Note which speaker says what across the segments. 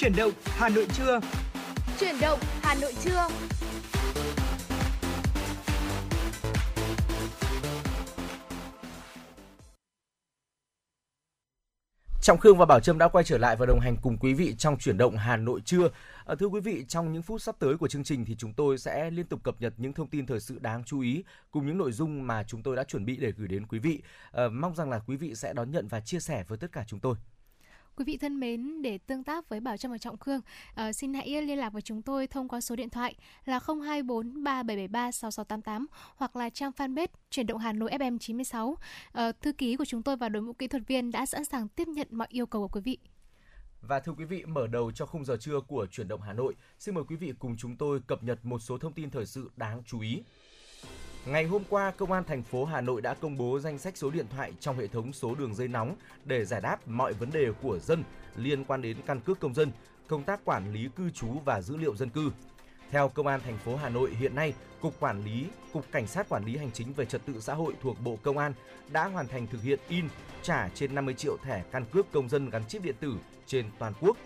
Speaker 1: Chuyển động Hà Nội trưa.
Speaker 2: Chuyển động Hà Nội trưa.
Speaker 3: Trọng Khương và Bảo Trâm đã quay trở lại và đồng hành cùng quý vị trong chuyển động Hà Nội trưa. À, thưa quý vị, trong những phút sắp tới của chương trình thì chúng tôi sẽ liên tục cập nhật những thông tin thời sự đáng chú ý cùng những nội dung mà chúng tôi đã chuẩn bị để gửi đến quý vị. À, mong rằng là quý vị sẽ đón nhận và chia sẻ với tất cả chúng tôi.
Speaker 4: Quý vị thân mến, để tương tác với Bảo Trâm và Trọng Khương, uh, xin hãy liên lạc với chúng tôi thông qua số điện thoại là 024 3773 6688 hoặc là trang fanpage chuyển động Hà Nội FM 96. Uh, thư ký của chúng tôi và đội ngũ kỹ thuật viên đã sẵn sàng tiếp nhận mọi yêu cầu của quý vị.
Speaker 3: Và thưa quý vị, mở đầu cho khung giờ trưa của chuyển động Hà Nội, xin mời quý vị cùng chúng tôi cập nhật một số thông tin thời sự đáng chú ý. Ngày hôm qua, Công an thành phố Hà Nội đã công bố danh sách số điện thoại trong hệ thống số đường dây nóng để giải đáp mọi vấn đề của dân liên quan đến căn cước công dân, công tác quản lý cư trú và dữ liệu dân cư. Theo Công an thành phố Hà Nội, hiện nay, Cục Quản lý, Cục Cảnh sát Quản lý Hành chính về Trật tự xã hội thuộc Bộ Công an đã hoàn thành thực hiện in, trả trên 50 triệu thẻ căn cước công dân gắn chip điện tử trên toàn quốc.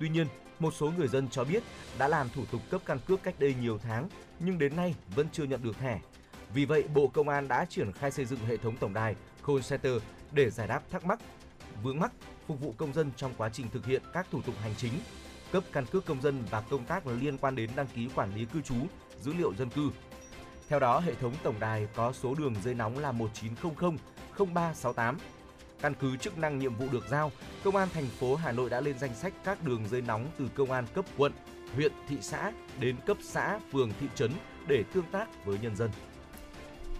Speaker 3: Tuy nhiên, một số người dân cho biết đã làm thủ tục cấp căn cước cách đây nhiều tháng nhưng đến nay vẫn chưa nhận được thẻ. Vì vậy, Bộ Công an đã triển khai xây dựng hệ thống tổng đài call center để giải đáp thắc mắc, vướng mắc, phục vụ công dân trong quá trình thực hiện các thủ tục hành chính, cấp căn cước công dân và công tác liên quan đến đăng ký quản lý cư trú, dữ liệu dân cư. Theo đó, hệ thống tổng đài có số đường dây nóng là 1900 0368. Căn cứ chức năng nhiệm vụ được giao, Công an thành phố Hà Nội đã lên danh sách các đường dây nóng từ công an cấp quận, huyện, thị xã đến cấp xã, phường, thị trấn để tương tác với nhân dân.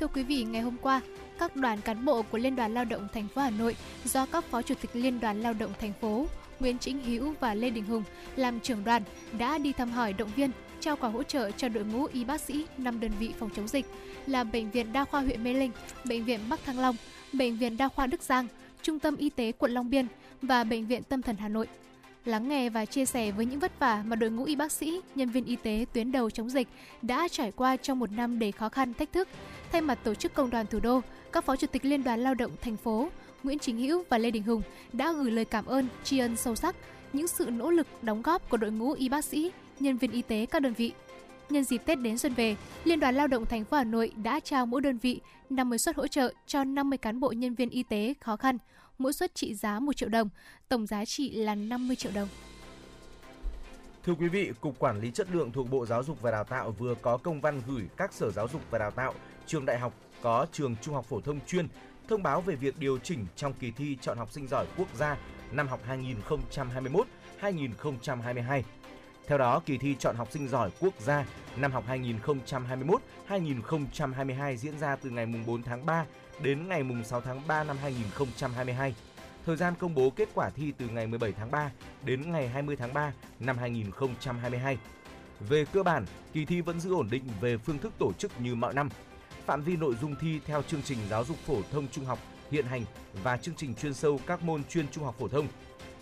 Speaker 4: Thưa quý vị, ngày hôm qua, các đoàn cán bộ của Liên đoàn Lao động thành phố Hà Nội do các phó chủ tịch Liên đoàn Lao động thành phố Nguyễn Chính Hữu và Lê Đình Hùng làm trưởng đoàn đã đi thăm hỏi động viên trao quà hỗ trợ cho đội ngũ y bác sĩ năm đơn vị phòng chống dịch là Bệnh viện Đa khoa huyện Mê Linh, Bệnh viện Bắc Thăng Long, Bệnh viện Đa khoa Đức Giang, Trung tâm Y tế quận Long Biên và Bệnh viện Tâm thần Hà Nội lắng nghe và chia sẻ với những vất vả mà đội ngũ y bác sĩ, nhân viên y tế tuyến đầu chống dịch đã trải qua trong một năm đầy khó khăn, thách thức. Thay mặt tổ chức công đoàn thủ đô, các phó chủ tịch Liên đoàn Lao động thành phố Nguyễn Chính Hữu và Lê Đình Hùng đã gửi lời cảm ơn, tri ân sâu sắc những sự nỗ lực đóng góp của đội ngũ y bác sĩ, nhân viên y tế các đơn vị. Nhân dịp Tết đến xuân về, Liên đoàn Lao động thành phố Hà Nội đã trao mỗi đơn vị 50 suất hỗ trợ cho 50 cán bộ nhân viên y tế khó khăn, mỗi suất trị giá 1 triệu đồng, tổng giá trị là 50 triệu đồng.
Speaker 3: Thưa quý vị, Cục Quản lý Chất lượng thuộc Bộ Giáo dục và Đào tạo vừa có công văn gửi các sở giáo dục và đào tạo, trường đại học có trường trung học phổ thông chuyên thông báo về việc điều chỉnh trong kỳ thi chọn học sinh giỏi quốc gia năm học 2021-2022. Theo đó, kỳ thi chọn học sinh giỏi quốc gia năm học 2021-2022 diễn ra từ ngày 4 tháng 3 đến ngày 6 tháng 3 năm 2022. Thời gian công bố kết quả thi từ ngày 17 tháng 3 đến ngày 20 tháng 3 năm 2022. Về cơ bản, kỳ thi vẫn giữ ổn định về phương thức tổ chức như mọi năm. Phạm vi nội dung thi theo chương trình giáo dục phổ thông trung học hiện hành và chương trình chuyên sâu các môn chuyên trung học phổ thông.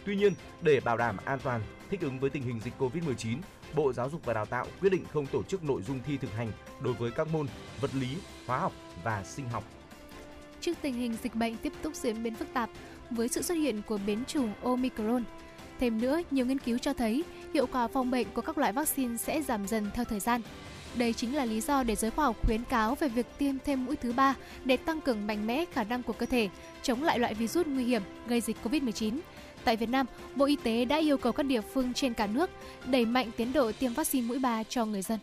Speaker 3: Tuy nhiên, để bảo đảm an toàn, thích ứng với tình hình dịch Covid-19, Bộ Giáo dục và Đào tạo quyết định không tổ chức nội dung thi thực hành đối với các môn vật lý, hóa học và sinh học
Speaker 4: trước tình hình dịch bệnh tiếp tục diễn biến phức tạp với sự xuất hiện của biến chủng Omicron. Thêm nữa, nhiều nghiên cứu cho thấy hiệu quả phòng bệnh của các loại vaccine sẽ giảm dần theo thời gian. Đây chính là lý do để giới khoa học khuyến cáo về việc tiêm thêm mũi thứ ba để tăng cường mạnh mẽ khả năng của cơ thể chống lại loại virus nguy hiểm gây dịch COVID-19. Tại Việt Nam, Bộ Y tế đã yêu cầu các địa phương trên cả nước đẩy mạnh tiến độ tiêm vaccine mũi 3 cho người dân.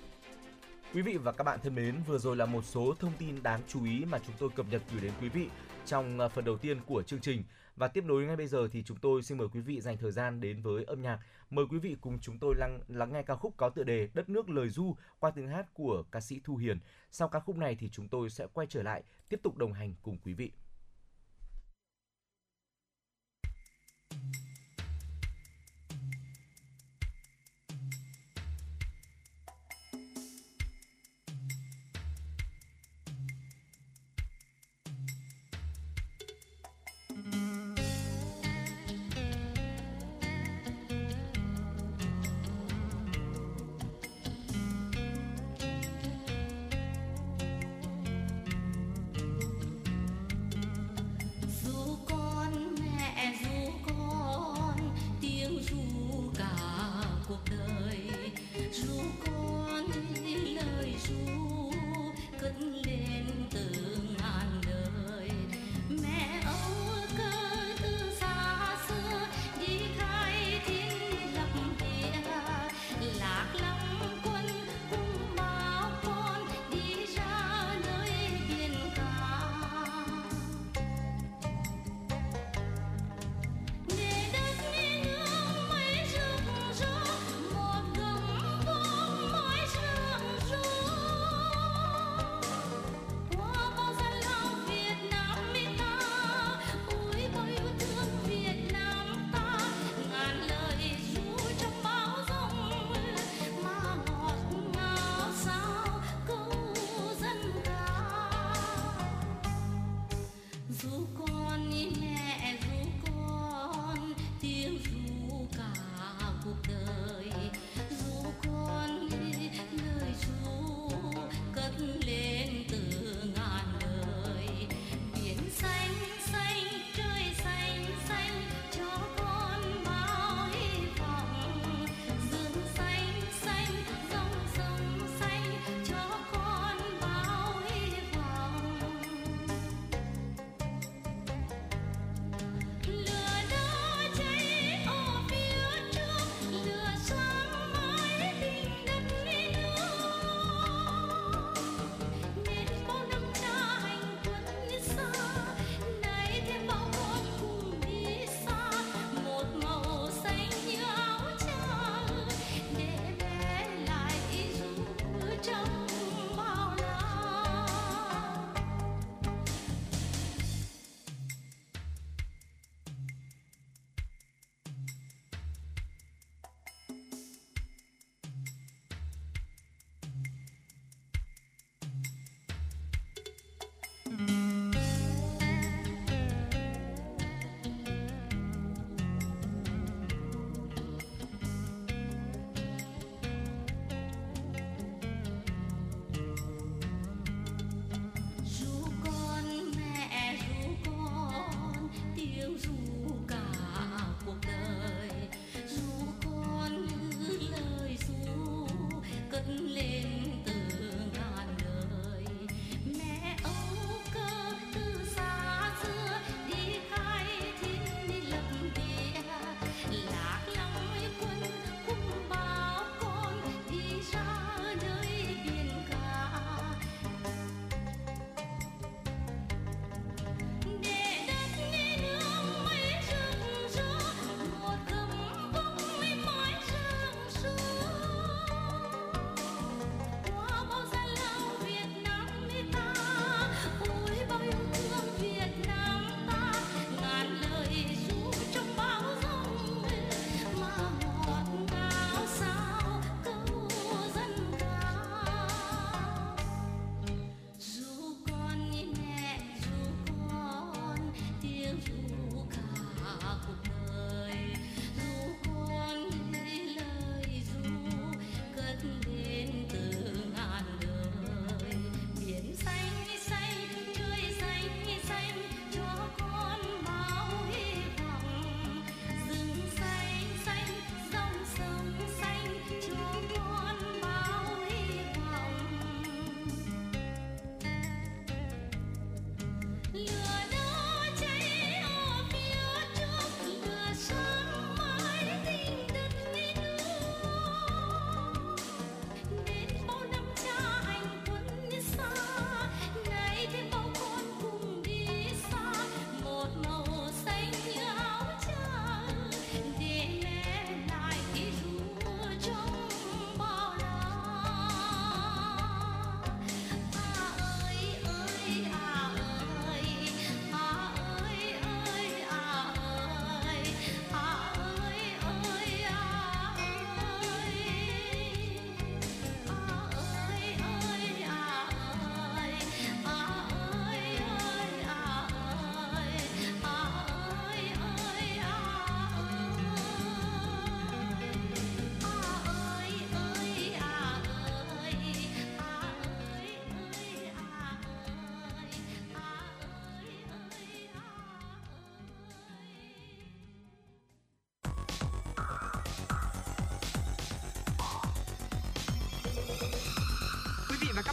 Speaker 3: Quý vị và các bạn thân mến, vừa rồi là một số thông tin đáng chú ý mà chúng tôi cập nhật gửi đến quý vị trong ờ, phần đầu tiên của chương trình. Và tiếp nối ngay bây giờ thì chúng tôi xin mời quý vị dành thời gian đến với âm nhạc. Mời quý vị cùng chúng tôi lắng, lắng nghe ca khúc có tựa đề Đất nước lời du qua tiếng hát của ca sĩ Thu Hiền. Sau ca khúc này thì chúng tôi sẽ quay trở lại tiếp tục đồng hành cùng quý vị.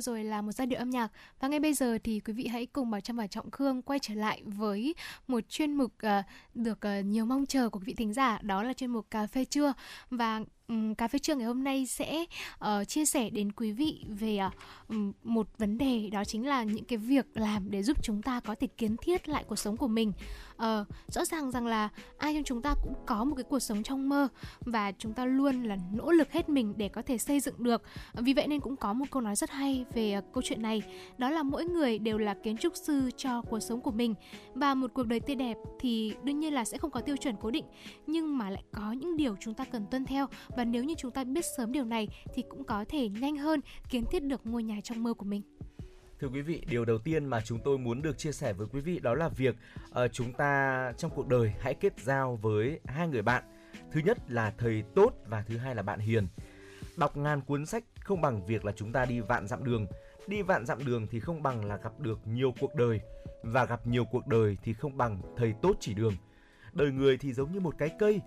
Speaker 4: Vừa rồi là một giai điệu âm nhạc. Và ngay bây giờ thì quý vị hãy cùng Bảo Trâm và Trọng Khương quay trở lại với một chuyên mục uh, được uh, nhiều mong chờ của quý vị thính giả, đó là chuyên mục cà phê trưa. Và um, cà phê trưa ngày hôm nay sẽ uh, chia sẻ đến quý vị về uh, một vấn đề đó chính là những cái việc làm để giúp chúng ta có thể kiến thiết lại cuộc sống của mình ờ rõ ràng rằng là ai trong chúng ta cũng có một cái cuộc sống trong mơ và chúng ta luôn là nỗ lực hết mình để có thể xây dựng được. Vì vậy nên cũng có một câu nói rất hay về ờ, câu chuyện này, đó là mỗi người đều là kiến trúc sư cho cuộc sống của mình và một cuộc đời tươi đẹp thì đương nhiên là sẽ không có tiêu chuẩn cố định, nhưng mà lại có những điều chúng ta cần tuân theo và nếu như chúng ta biết sớm điều này thì cũng có thể nhanh hơn, kiến thiết được ngôi nhà trong mơ của mình.
Speaker 3: Thưa quý vị, điều đầu tiên mà chúng tôi muốn được chia sẻ với quý vị đó là việc uh, chúng ta trong cuộc đời hãy kết giao với hai người bạn. Thứ nhất là thầy tốt và thứ hai là bạn hiền. Đọc ngàn cuốn sách không bằng việc là chúng ta đi vạn dặm đường. Đi vạn dặm đường thì không bằng là gặp được nhiều cuộc đời và gặp nhiều cuộc đời thì không bằng thầy tốt chỉ đường. Đời người thì giống như một cái cây,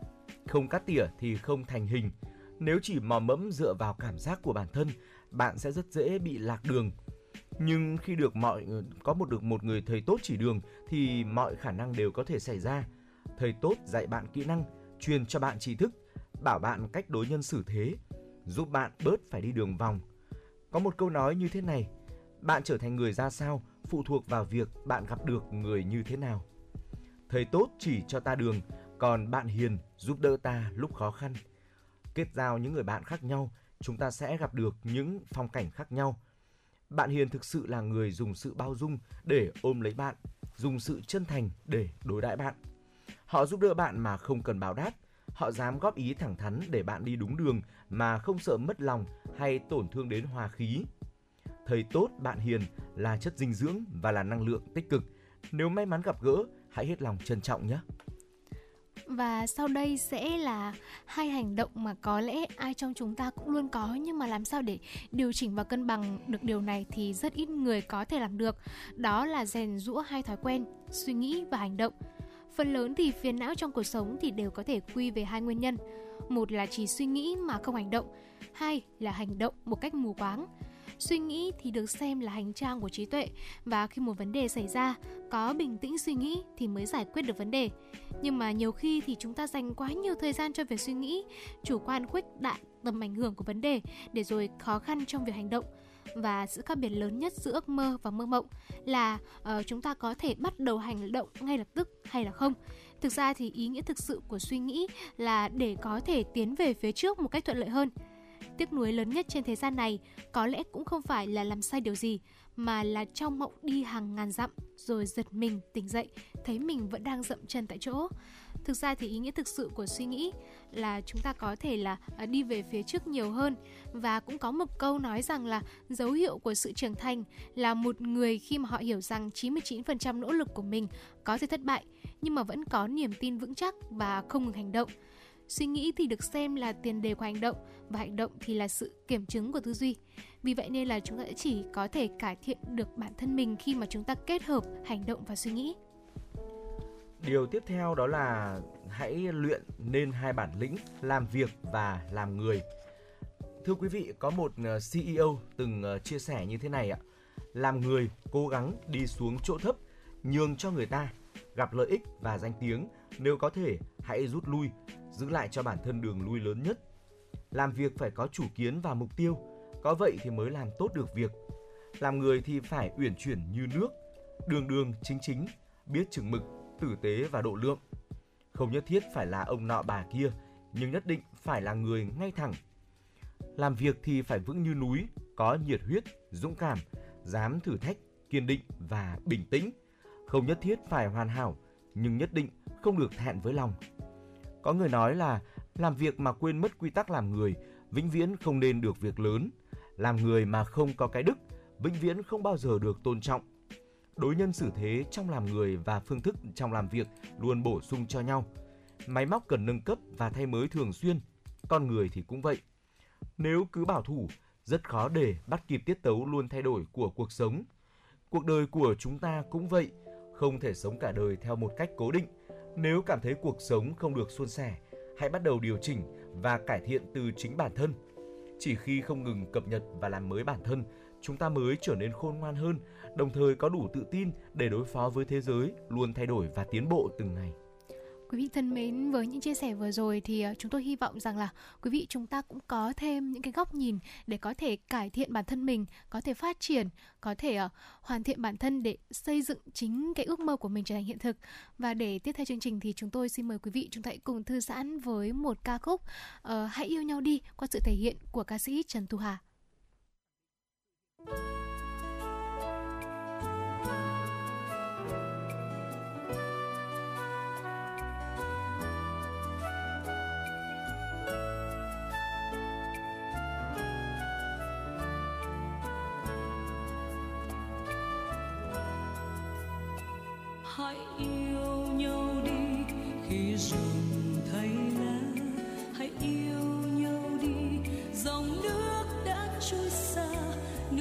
Speaker 3: không cắt tỉa thì không thành hình. Nếu chỉ mò mẫm dựa vào cảm giác của bản thân, bạn sẽ rất dễ bị lạc đường nhưng khi được mọi, có một được một người thầy tốt chỉ đường thì mọi khả năng đều có thể xảy ra. Thầy tốt dạy bạn kỹ năng, truyền cho bạn tri thức, bảo bạn cách đối nhân xử thế, giúp bạn bớt phải đi đường vòng. Có một câu nói như thế này, bạn trở thành người ra sao phụ thuộc vào việc bạn gặp được người như thế nào. Thầy tốt chỉ cho ta đường, còn bạn hiền giúp đỡ ta lúc khó khăn. Kết giao những người bạn khác nhau, chúng ta sẽ gặp được những phong cảnh khác nhau bạn Hiền thực sự là người dùng sự bao dung để ôm lấy bạn, dùng sự chân thành để đối đãi bạn. Họ giúp đỡ bạn mà không cần báo đáp, họ dám góp ý thẳng thắn để bạn đi đúng đường mà không sợ mất lòng hay tổn thương đến hòa khí. Thầy tốt, bạn hiền là chất dinh dưỡng và là năng lượng tích cực. Nếu may mắn gặp gỡ, hãy hết lòng trân trọng nhé.
Speaker 4: Và sau đây sẽ là hai hành động mà có lẽ ai trong chúng ta cũng luôn có nhưng mà làm sao để điều chỉnh và cân bằng được điều này thì rất ít người có thể làm được. Đó là rèn rũa hai thói quen, suy nghĩ và hành động. Phần lớn thì phiền não trong cuộc sống thì đều có thể quy về hai nguyên nhân. Một là chỉ suy nghĩ mà không hành động, hai là hành động một cách mù quáng suy nghĩ thì được xem là hành trang của trí tuệ. Và khi một vấn đề xảy ra có bình tĩnh suy nghĩ thì mới giải quyết được vấn đề. Nhưng mà nhiều khi thì chúng ta dành quá nhiều thời gian cho việc suy nghĩ chủ quan khuếch đại tầm ảnh hưởng của vấn đề để rồi khó khăn trong việc hành động. Và sự khác biệt lớn nhất giữa ước mơ và mơ mộng là uh, chúng ta có thể bắt đầu hành động ngay lập tức hay là không? Thực ra thì ý nghĩa thực sự của suy nghĩ là để có thể tiến về phía trước một cách thuận lợi hơn. Tiếc nuối lớn nhất trên thế gian này có lẽ cũng không phải là làm sai điều gì, mà là trong mộng đi hàng ngàn dặm rồi giật mình tỉnh dậy, thấy mình vẫn đang dậm chân tại chỗ. Thực ra thì ý nghĩa thực sự của suy nghĩ là chúng ta có thể là à, đi về phía trước nhiều hơn và cũng có một câu nói rằng là dấu hiệu của sự trưởng thành là một người khi mà họ hiểu rằng 99% nỗ lực của mình có thể thất bại nhưng mà vẫn có niềm tin vững chắc và không ngừng hành động. Suy nghĩ thì được xem là tiền đề của hành động và hành động thì là sự kiểm chứng của tư duy. Vì vậy nên là chúng ta chỉ có thể cải thiện được bản thân mình khi mà chúng ta kết hợp hành động và suy nghĩ.
Speaker 3: Điều tiếp theo đó là hãy luyện nên hai bản lĩnh làm việc và làm người. Thưa quý vị, có một ờ, CEO từng ờ, chia sẻ như thế này ạ. Làm người cố gắng đi xuống chỗ thấp, nhường cho người ta, gặp lợi ích và danh tiếng, nếu có thể hãy rút lui, giữ lại cho bản thân đường lui lớn nhất. Làm việc phải có chủ kiến và mục tiêu, có vậy thì mới làm tốt được việc. Làm người thì phải uyển chuyển như nước, đường đường chính chính, biết chừng mực, tử tế và độ lượng. Không nhất thiết phải là ông nọ bà kia, nhưng nhất định phải là người ngay thẳng. Làm việc thì phải vững như núi, có nhiệt huyết, dũng cảm, dám thử thách, kiên định và bình tĩnh. Không nhất thiết phải hoàn hảo, nhưng nhất định không được thẹn với lòng. Có người nói là làm việc mà quên mất quy tắc làm người, vĩnh viễn không nên được việc lớn. Làm người mà không có cái đức, vĩnh viễn không bao giờ được tôn trọng. Đối nhân xử thế trong làm người và phương thức trong làm việc luôn bổ sung cho nhau. Máy móc cần nâng cấp và thay mới thường xuyên, con người thì cũng vậy. Nếu cứ bảo thủ, rất khó để bắt kịp tiết tấu luôn thay đổi của cuộc sống. Cuộc đời của chúng ta cũng vậy, không thể sống cả đời theo một cách cố định. Nếu cảm thấy cuộc sống không được suôn sẻ, hãy bắt đầu điều chỉnh và cải thiện từ chính bản thân. Chỉ khi không ngừng cập nhật và làm mới bản thân, chúng ta mới trở nên khôn ngoan hơn, đồng thời có đủ tự tin để đối phó với thế giới luôn thay đổi và tiến bộ từng ngày
Speaker 4: Quý vị thân mến, với những chia sẻ vừa rồi thì ờ, chúng tôi hy vọng rằng là quý vị chúng ta cũng có thêm những cái góc nhìn để có thể cải thiện bản thân mình, có thể phát triển, có thể ờ, hoàn thiện bản thân để xây dựng chính cái ước mơ của mình trở thành hiện thực. Và để tiếp theo chương trình thì chúng tôi xin mời quý vị chúng ta hãy cùng thư giãn với một ca khúc uh, Hãy yêu nhau đi qua sự thể hiện của ca sĩ Trần Thu Hà.
Speaker 5: hãy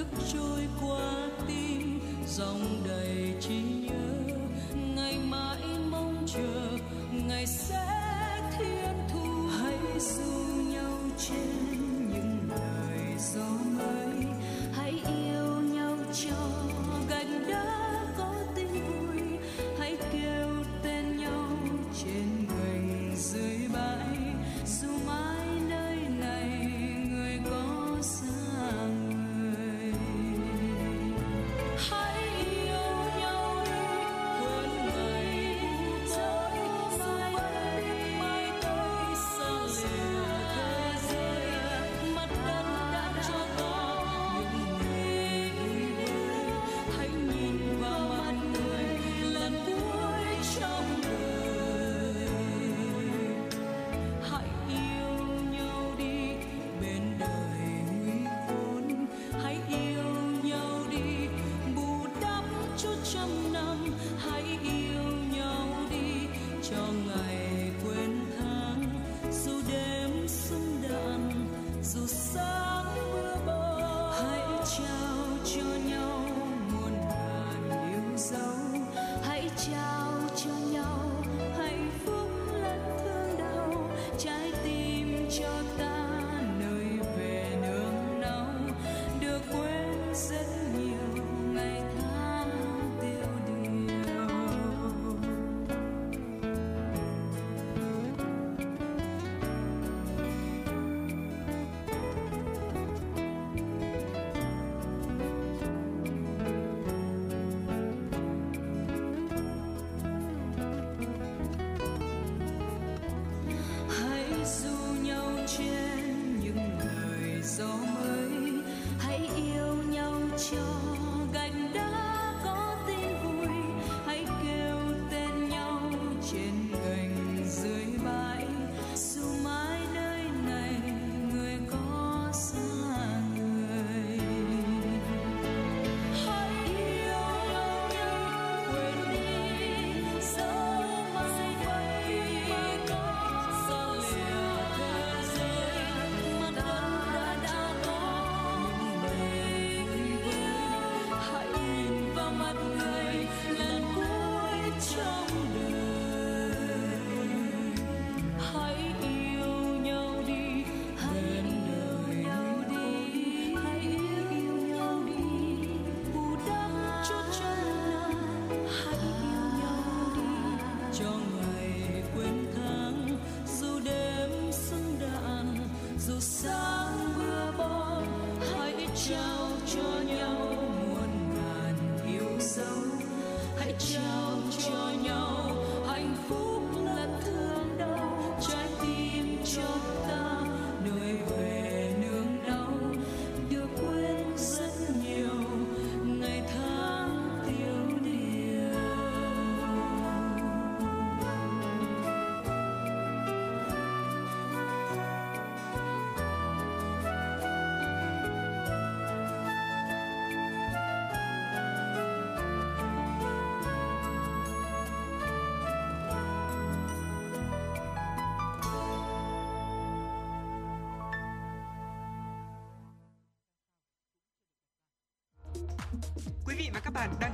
Speaker 5: nước trôi qua tim, dòng đầy trí nhớ. Ngày mãi mong chờ, ngày sẽ thiên thu. Hãy du nhau trên những lời gió mới. Hãy yêu nhau cho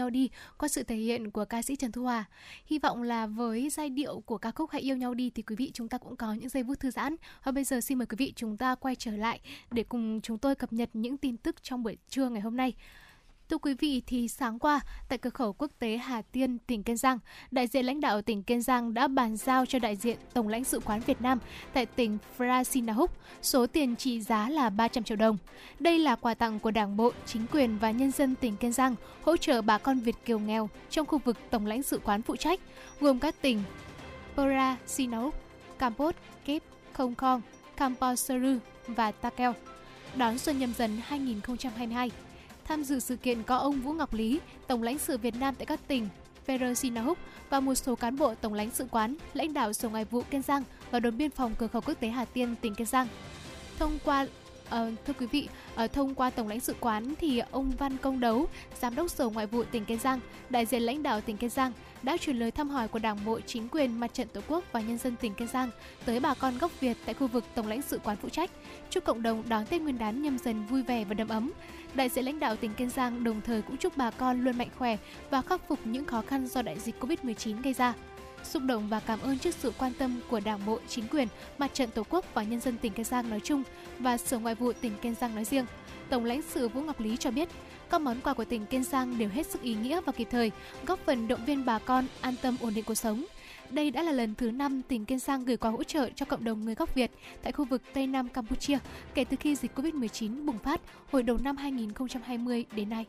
Speaker 4: Nhau đi, qua sự thể hiện của ca sĩ Trần Thu Hòa. Hy vọng là với giai điệu của ca khúc Hãy yêu nhau đi thì quý vị chúng ta cũng có những giây phút thư giãn. Và bây giờ xin mời quý vị chúng ta quay trở lại để cùng chúng tôi cập nhật những tin tức trong buổi trưa ngày hôm nay. Thưa quý vị, thì sáng qua, tại cửa khẩu quốc tế Hà Tiên, tỉnh Kiên Giang, đại diện lãnh đạo tỉnh Kiên Giang đã bàn giao cho đại diện Tổng lãnh sự quán Việt Nam tại tỉnh Phrasinahuk số tiền trị giá là 300 triệu đồng. Đây là quà tặng của Đảng bộ, chính quyền và nhân dân tỉnh Kiên Giang hỗ trợ bà con Việt kiều nghèo trong khu vực Tổng lãnh sự quán phụ trách, gồm các tỉnh Phrasinahuk, Kampot, Kép, Không Khong, Kamposeru và Takeo. Đón xuân nhâm dần 2022 Tham dự sự kiện có ông Vũ Ngọc Lý, Tổng lãnh sự Việt Nam tại các tỉnh Pherasinahuk và một số cán bộ Tổng lãnh sự quán, lãnh đạo Sở Ngoại vụ Kiên Giang và đồn biên phòng cửa khẩu quốc tế Hà Tiên, tỉnh Kiên Giang. Thông qua Ờ, thưa quý vị, ở thông qua tổng lãnh sự quán thì ông Văn Công Đấu, giám đốc Sở Ngoại vụ tỉnh Kiên Giang, đại diện lãnh đạo tỉnh Kiên Giang đã truyền lời thăm hỏi của Đảng bộ, chính quyền, mặt trận Tổ quốc và nhân dân tỉnh Kiên Giang tới bà con gốc Việt tại khu vực tổng lãnh sự quán phụ trách, chúc cộng đồng đón Tết Nguyên đán nhâm dần vui vẻ và đầm ấm. Đại diện lãnh đạo tỉnh Kiên Giang đồng thời cũng chúc bà con luôn mạnh khỏe và khắc phục những khó khăn do đại dịch Covid-19 gây ra xúc động và cảm ơn trước sự quan tâm của Đảng bộ, chính quyền, mặt trận Tổ quốc và nhân dân tỉnh Kiên Giang nói chung và Sở Ngoại vụ tỉnh Kiên Giang nói riêng. Tổng lãnh sự Vũ Ngọc Lý cho biết, các món quà của tỉnh Kiên Giang đều hết sức ý nghĩa và kịp thời, góp phần động viên bà con an tâm ổn định cuộc sống. Đây đã là lần thứ 5 tỉnh Kiên Giang gửi quà hỗ trợ cho cộng đồng người gốc Việt tại khu vực Tây Nam Campuchia kể từ khi dịch Covid-19 bùng phát hồi đầu năm 2020 đến nay.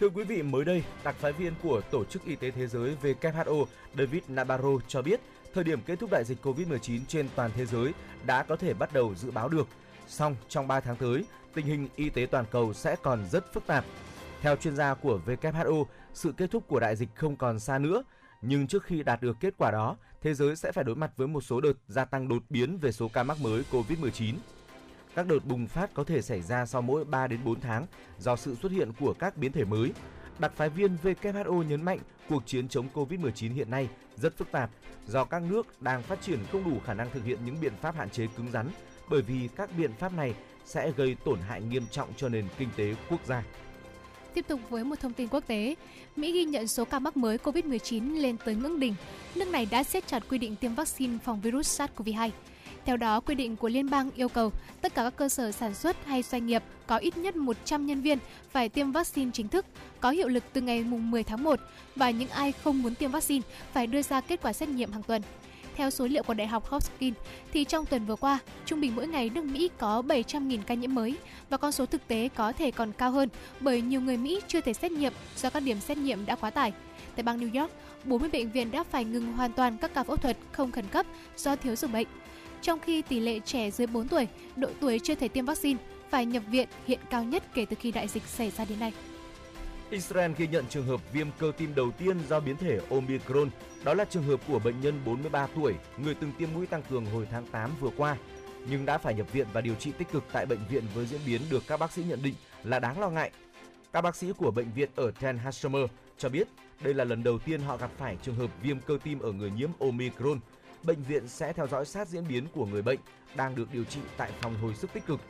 Speaker 3: Thưa quý vị, mới đây, đặc phái viên của Tổ chức Y tế Thế giới WHO David Nabarro cho biết thời điểm kết thúc đại dịch COVID-19 trên toàn thế giới đã có thể bắt đầu dự báo được. Song trong 3 tháng tới, tình hình y tế toàn cầu sẽ còn rất phức tạp. Theo chuyên gia của WHO, sự kết thúc của đại dịch không còn xa nữa, nhưng trước khi đạt được kết quả đó, thế giới sẽ phải đối mặt với một số đợt gia tăng đột biến về số ca mắc mới COVID-19. Các đợt bùng phát có thể xảy ra sau mỗi 3 đến 4 tháng do sự xuất hiện của các biến thể mới. Đặc phái viên WHO nhấn mạnh cuộc chiến chống COVID-19 hiện nay rất phức tạp do các nước đang phát triển không đủ khả năng thực hiện những biện pháp hạn chế cứng rắn bởi vì các biện pháp này sẽ gây tổn hại nghiêm trọng cho nền kinh tế quốc gia.
Speaker 4: Tiếp tục với một thông tin quốc tế, Mỹ ghi nhận số ca mắc mới COVID-19 lên tới ngưỡng đỉnh. Nước này đã siết chặt quy định tiêm vaccine phòng virus SARS-CoV-2. Theo đó, quy định của liên bang yêu cầu tất cả các cơ sở sản xuất hay doanh nghiệp có ít nhất 100 nhân viên phải tiêm vaccine chính thức, có hiệu lực từ ngày 10 tháng 1 và những ai không muốn tiêm vaccine phải đưa ra kết quả xét nghiệm hàng tuần. Theo số liệu của Đại học Hopkins, thì trong tuần vừa qua, trung bình mỗi ngày nước Mỹ có 700.000 ca nhiễm mới và con số thực tế có thể còn cao hơn bởi nhiều người Mỹ chưa thể xét nghiệm do các điểm xét nghiệm đã quá tải. Tại bang New York, 40 bệnh viện đã phải ngừng hoàn toàn các ca phẫu thuật không khẩn cấp do thiếu giường bệnh. Trong khi tỷ lệ trẻ dưới 4 tuổi, độ tuổi chưa thể tiêm vaccine, phải nhập viện hiện cao nhất kể từ khi đại dịch xảy ra đến nay.
Speaker 3: Israel ghi nhận trường hợp viêm cơ tim đầu tiên do biến thể Omicron. Đó là trường hợp của bệnh nhân 43 tuổi, người từng tiêm mũi tăng cường hồi tháng 8 vừa qua, nhưng đã phải nhập viện và điều trị tích cực tại bệnh viện với diễn biến được các bác sĩ nhận định là đáng lo ngại. Các bác sĩ của bệnh viện ở Ten Hashomer cho biết đây là lần đầu tiên họ gặp phải trường hợp viêm cơ tim ở người nhiễm Omicron. Bệnh viện sẽ theo dõi sát diễn biến của người bệnh đang được điều trị tại phòng hồi sức tích cực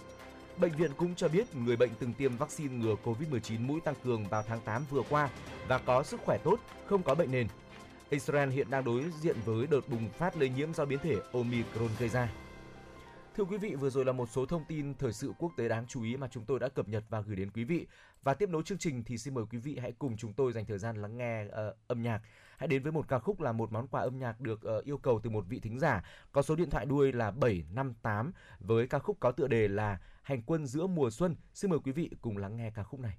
Speaker 3: Bệnh viện cũng cho biết người bệnh từng tiêm vaccine ngừa COVID-19 mũi tăng cường vào tháng 8 vừa qua và có sức khỏe tốt, không có bệnh nền. Israel hiện đang đối diện với đợt bùng phát lây nhiễm do biến thể Omicron gây ra. Thưa quý vị, vừa rồi là một số thông tin thời sự quốc tế đáng chú ý mà chúng tôi đã cập nhật và gửi đến quý vị. Và tiếp nối chương trình thì xin mời quý vị hãy cùng chúng tôi dành thời gian lắng nghe uh, âm nhạc. Hãy đến với một ca khúc là một món quà âm nhạc được uh, yêu cầu từ một vị thính giả có số điện thoại đuôi là 758 với ca khúc có tựa đề là Hành quân giữa mùa xuân. Xin mời quý vị cùng lắng nghe ca khúc này.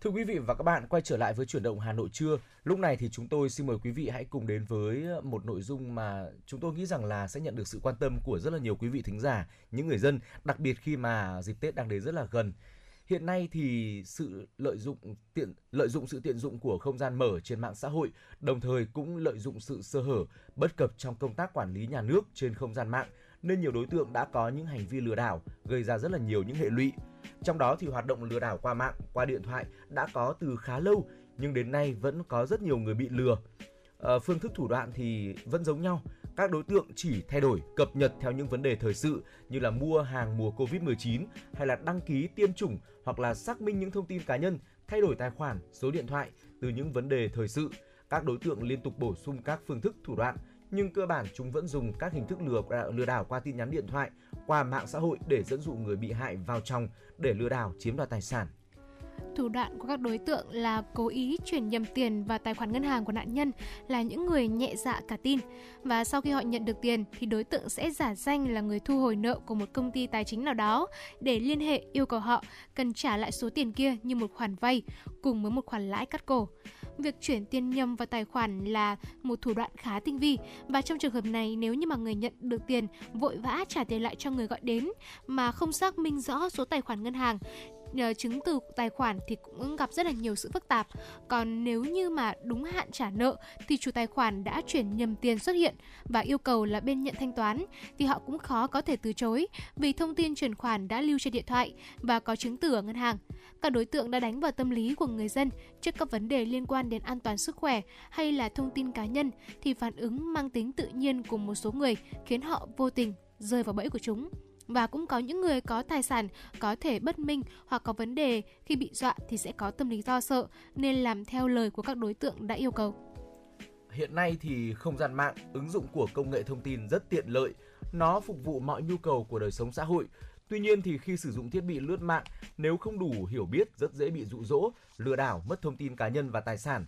Speaker 3: Thưa quý vị và các bạn, quay trở lại với chuyển động Hà Nội trưa. Lúc này thì chúng tôi xin mời quý vị hãy cùng đến với một nội dung mà chúng tôi nghĩ rằng là sẽ nhận được sự quan tâm của rất là nhiều quý vị thính giả, những người dân, đặc biệt khi mà dịp Tết đang đến rất là gần. Hiện nay thì sự lợi dụng tiện lợi dụng sự tiện dụng của không gian mở trên mạng xã hội, đồng thời cũng lợi dụng sự sơ hở, bất cập trong công tác quản lý nhà nước trên không gian mạng nên nhiều đối tượng đã có những hành vi lừa đảo gây ra rất là nhiều những hệ lụy. Trong đó thì hoạt động lừa đảo qua mạng, qua điện thoại đã có từ khá lâu nhưng đến nay vẫn có rất nhiều người bị lừa. À, phương thức thủ đoạn thì vẫn giống nhau, các đối tượng chỉ thay đổi cập nhật theo những vấn đề thời sự như là mua hàng mùa Covid-19 hay là đăng ký tiêm chủng hoặc là xác minh những thông tin cá nhân, thay đổi tài khoản, số điện thoại từ những vấn đề thời sự. Các đối tượng liên tục bổ sung các phương thức thủ đoạn nhưng cơ bản chúng vẫn dùng các hình thức lừa lừa đảo qua tin nhắn điện thoại, qua mạng xã hội để dẫn dụ người bị hại vào trong để lừa đảo chiếm đoạt tài sản.
Speaker 4: Thủ đoạn của các đối tượng là cố ý chuyển nhầm tiền vào tài khoản ngân hàng của nạn nhân là những người nhẹ dạ cả tin. Và sau khi họ nhận được tiền thì đối tượng sẽ giả danh là người thu hồi nợ của một công ty tài chính nào đó để liên hệ yêu cầu họ cần trả lại số tiền kia như một khoản vay cùng với một khoản lãi cắt cổ. Việc chuyển tiền nhầm vào tài khoản là một thủ đoạn khá tinh vi. Và trong trường hợp này, nếu như mà người nhận được tiền, vội vã trả tiền lại cho người gọi đến mà không xác minh rõ số tài khoản ngân hàng chứng từ tài khoản thì cũng gặp rất là nhiều sự phức tạp. Còn nếu như mà đúng hạn trả nợ thì chủ tài khoản đã chuyển nhầm tiền xuất hiện và yêu cầu là bên nhận thanh toán thì họ cũng khó có thể từ chối vì thông tin chuyển khoản đã lưu trên điện thoại và có chứng từ ở ngân hàng. Các đối tượng đã đánh vào tâm lý của người dân trước các vấn đề liên quan đến an toàn sức khỏe hay là thông tin cá nhân thì phản ứng mang tính tự nhiên của một số người khiến họ vô tình rơi vào bẫy của chúng. Và cũng có những người có tài sản có thể bất minh hoặc có vấn đề khi bị dọa thì sẽ có tâm lý do sợ nên làm theo lời của các đối tượng đã yêu cầu.
Speaker 3: Hiện nay thì không gian mạng, ứng dụng của công nghệ thông tin rất tiện lợi, nó phục vụ mọi nhu cầu của đời sống xã hội. Tuy nhiên thì khi sử dụng thiết bị lướt mạng, nếu không đủ hiểu biết rất dễ bị dụ dỗ, lừa đảo, mất thông tin cá nhân và tài sản.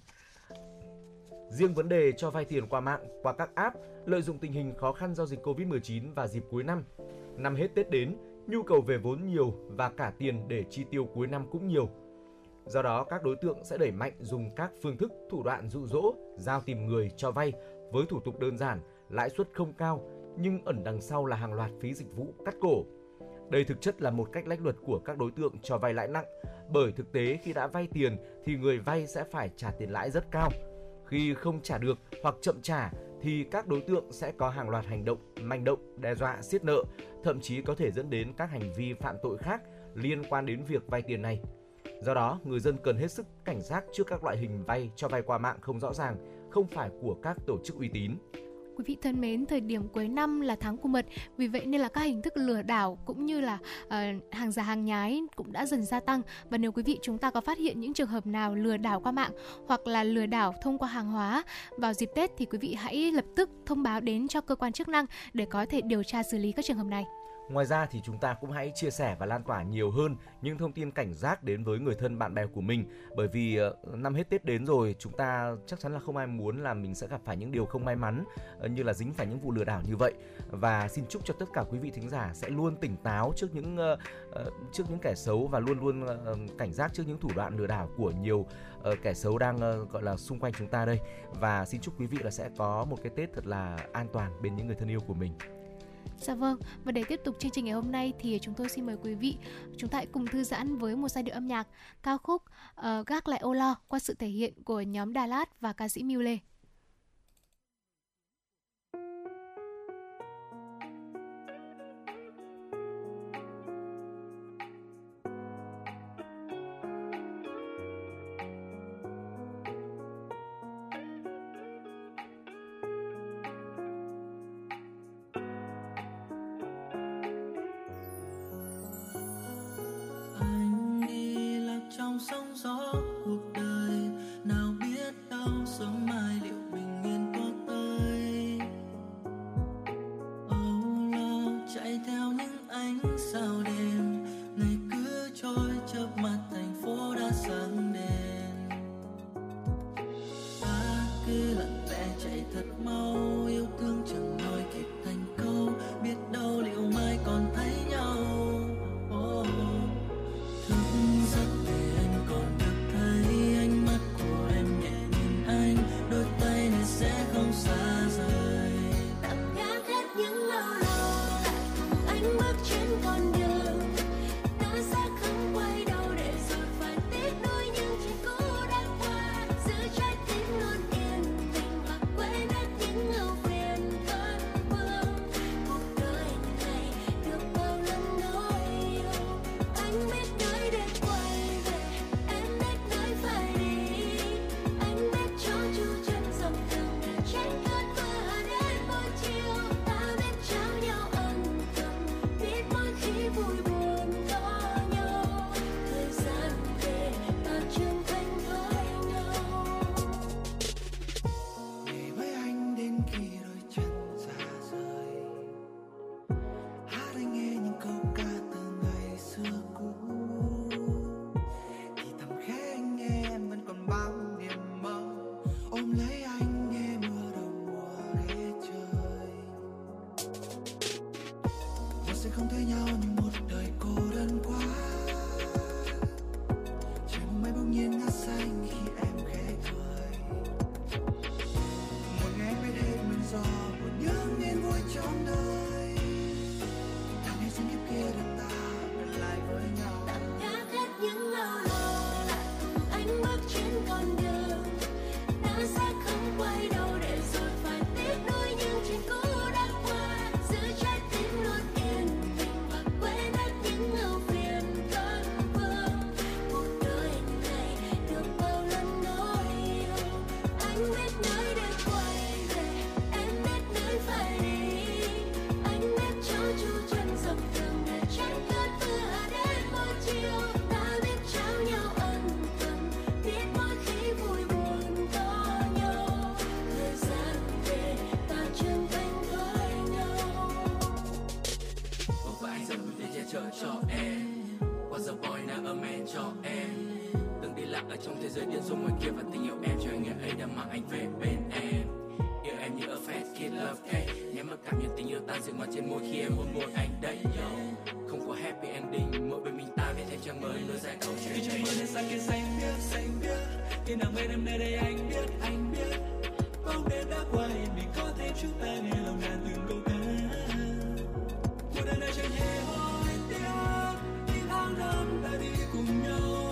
Speaker 3: Riêng vấn đề cho vay tiền qua mạng, qua các app, lợi dụng tình hình khó khăn do dịch Covid-19 và dịp cuối năm. Năm hết Tết đến, nhu cầu về vốn nhiều và cả tiền để chi tiêu cuối năm cũng nhiều. Do đó, các đối tượng sẽ đẩy mạnh dùng các phương thức, thủ đoạn dụ dỗ, giao tìm người cho vay với thủ tục đơn giản, lãi suất không cao, nhưng ẩn đằng sau là hàng loạt phí dịch vụ cắt cổ. Đây thực chất là một cách lách luật của các đối tượng cho vay lãi nặng, bởi thực tế khi đã vay tiền thì người vay sẽ phải trả tiền lãi rất cao. Khi không trả được hoặc chậm trả thì các đối tượng sẽ có hàng loạt hành động manh động, đe dọa siết nợ, thậm chí có thể dẫn đến các hành vi phạm tội khác liên quan đến việc vay tiền này. Do đó, người dân cần hết sức cảnh giác trước các loại hình vay cho vay qua mạng không rõ ràng, không phải của các tổ chức uy tín.
Speaker 4: Quý vị thân mến, thời điểm cuối năm là tháng của mật, vì vậy nên là các hình thức lừa đảo cũng như là uh, hàng giả hàng nhái cũng đã dần gia tăng và nếu quý vị chúng ta có phát hiện những trường hợp nào lừa đảo qua mạng hoặc là lừa đảo thông qua hàng hóa vào dịp Tết thì quý vị hãy lập tức thông báo đến cho cơ quan chức năng để có thể điều tra xử lý các trường hợp này.
Speaker 3: Ngoài ra thì chúng ta cũng hãy chia sẻ và lan tỏa nhiều hơn những thông tin cảnh giác đến với người thân, bạn bè của mình. Bởi vì ờ, năm hết Tết đến rồi, chúng ta chắc chắn là không ai muốn là mình sẽ gặp phải những điều không may mắn ờ, như là dính phải những vụ lừa đảo như vậy. Và xin chúc cho tất cả quý vị thính giả sẽ luôn tỉnh táo trước những ờ, trước những kẻ xấu và luôn luôn cảnh giác trước những thủ đoạn lừa đảo của nhiều kẻ xấu đang gọi là, xung quanh chúng ta đây. Và xin chúc quý vị là sẽ có một cái Tết thật là an toàn bên những người thân yêu của mình.
Speaker 4: Dạ vâng, và để tiếp tục chương trình ngày hôm nay thì chúng tôi xin mời quý vị chúng ta hãy cùng thư giãn với một giai điệu âm nhạc ca khúc uh, Gác lại ô lo qua sự thể hiện của nhóm Đà Lạt và ca sĩ Miu Lê.
Speaker 5: Trong
Speaker 6: thế giới điên rồ ngoài kia và tình yêu em cho anh ngày ấy đã mang anh về bên em. Yêu em như a fast kid love cake nhé mà cảm nhận tình yêu ta dừng ngoài trên môi khi em hôn môi anh đấy yo. Không có happy ending mỗi bên mình ta viết thêm trang mới nối dài câu chuyện
Speaker 7: Khi trong mơ nên xa kia xanh biết xanh biết khi nào bên em nơi đây anh biết anh biết bóng đêm đã qua em vì có thêm chúng ta nghe lòng đàn từng câu ca. Một đời này chẳng hề hối tiếc những tháng năm ta đi cùng nhau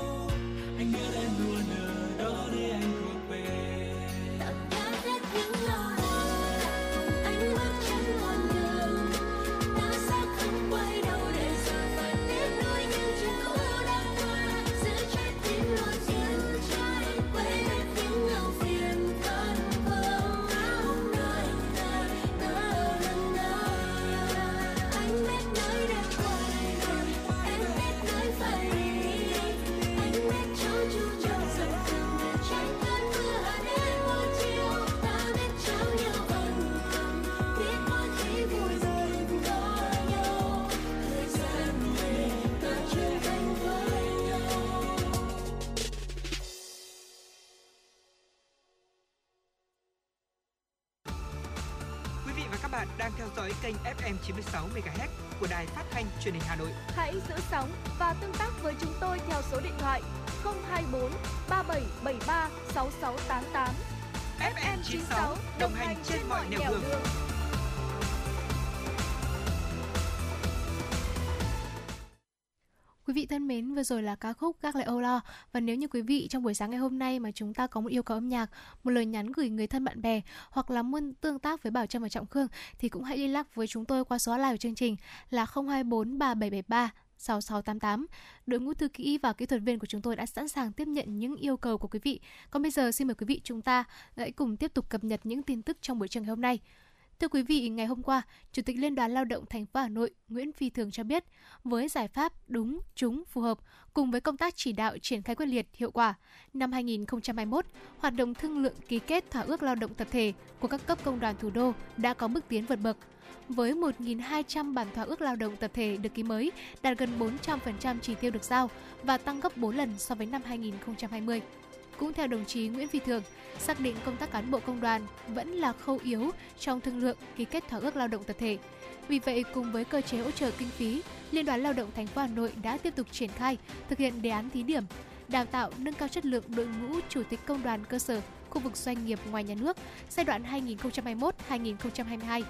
Speaker 1: 996 đồng hành trên mọi nẻo đường. đường.
Speaker 4: Quý vị thân mến, vừa rồi là ca khúc Các Lại Âu Lo Và nếu như quý vị trong buổi sáng ngày hôm nay mà chúng ta có một yêu cầu âm nhạc Một lời nhắn gửi người thân bạn bè Hoặc là muốn tương tác với Bảo Trâm và Trọng Khương Thì cũng hãy liên lạc với chúng tôi qua số hotline của chương trình là 024 3773 6688. Đội ngũ thư kỹ và kỹ thuật viên của chúng tôi đã sẵn sàng tiếp nhận những yêu cầu của quý vị. Còn bây giờ xin mời quý vị chúng ta hãy cùng tiếp tục cập nhật những tin tức trong buổi trường ngày hôm nay. Thưa quý vị, ngày hôm qua, Chủ tịch Liên đoàn Lao động thành phố Hà Nội Nguyễn Phi Thường cho biết, với giải pháp đúng, trúng, phù hợp cùng với công tác chỉ đạo triển khai quyết liệt, hiệu quả, năm 2021, hoạt động thương lượng ký kết thỏa ước lao động tập thể của các cấp công đoàn thủ đô đã có bước tiến vượt bậc. Với 1.200 bản thỏa ước lao động tập thể được ký mới, đạt gần 400% chỉ tiêu được giao và tăng gấp 4 lần so với năm 2020. Cũng theo đồng chí Nguyễn Phi Thường, xác định công tác cán bộ công đoàn vẫn là khâu yếu trong thương lượng ký kết thỏa ước lao động tập thể. Vì vậy, cùng với cơ chế hỗ trợ kinh phí, Liên đoàn Lao động thành phố Hà Nội đã tiếp tục triển khai thực hiện đề án thí điểm đào tạo nâng cao chất lượng đội ngũ chủ tịch công đoàn cơ sở khu vực doanh nghiệp ngoài nhà nước giai đoạn 2021-2022.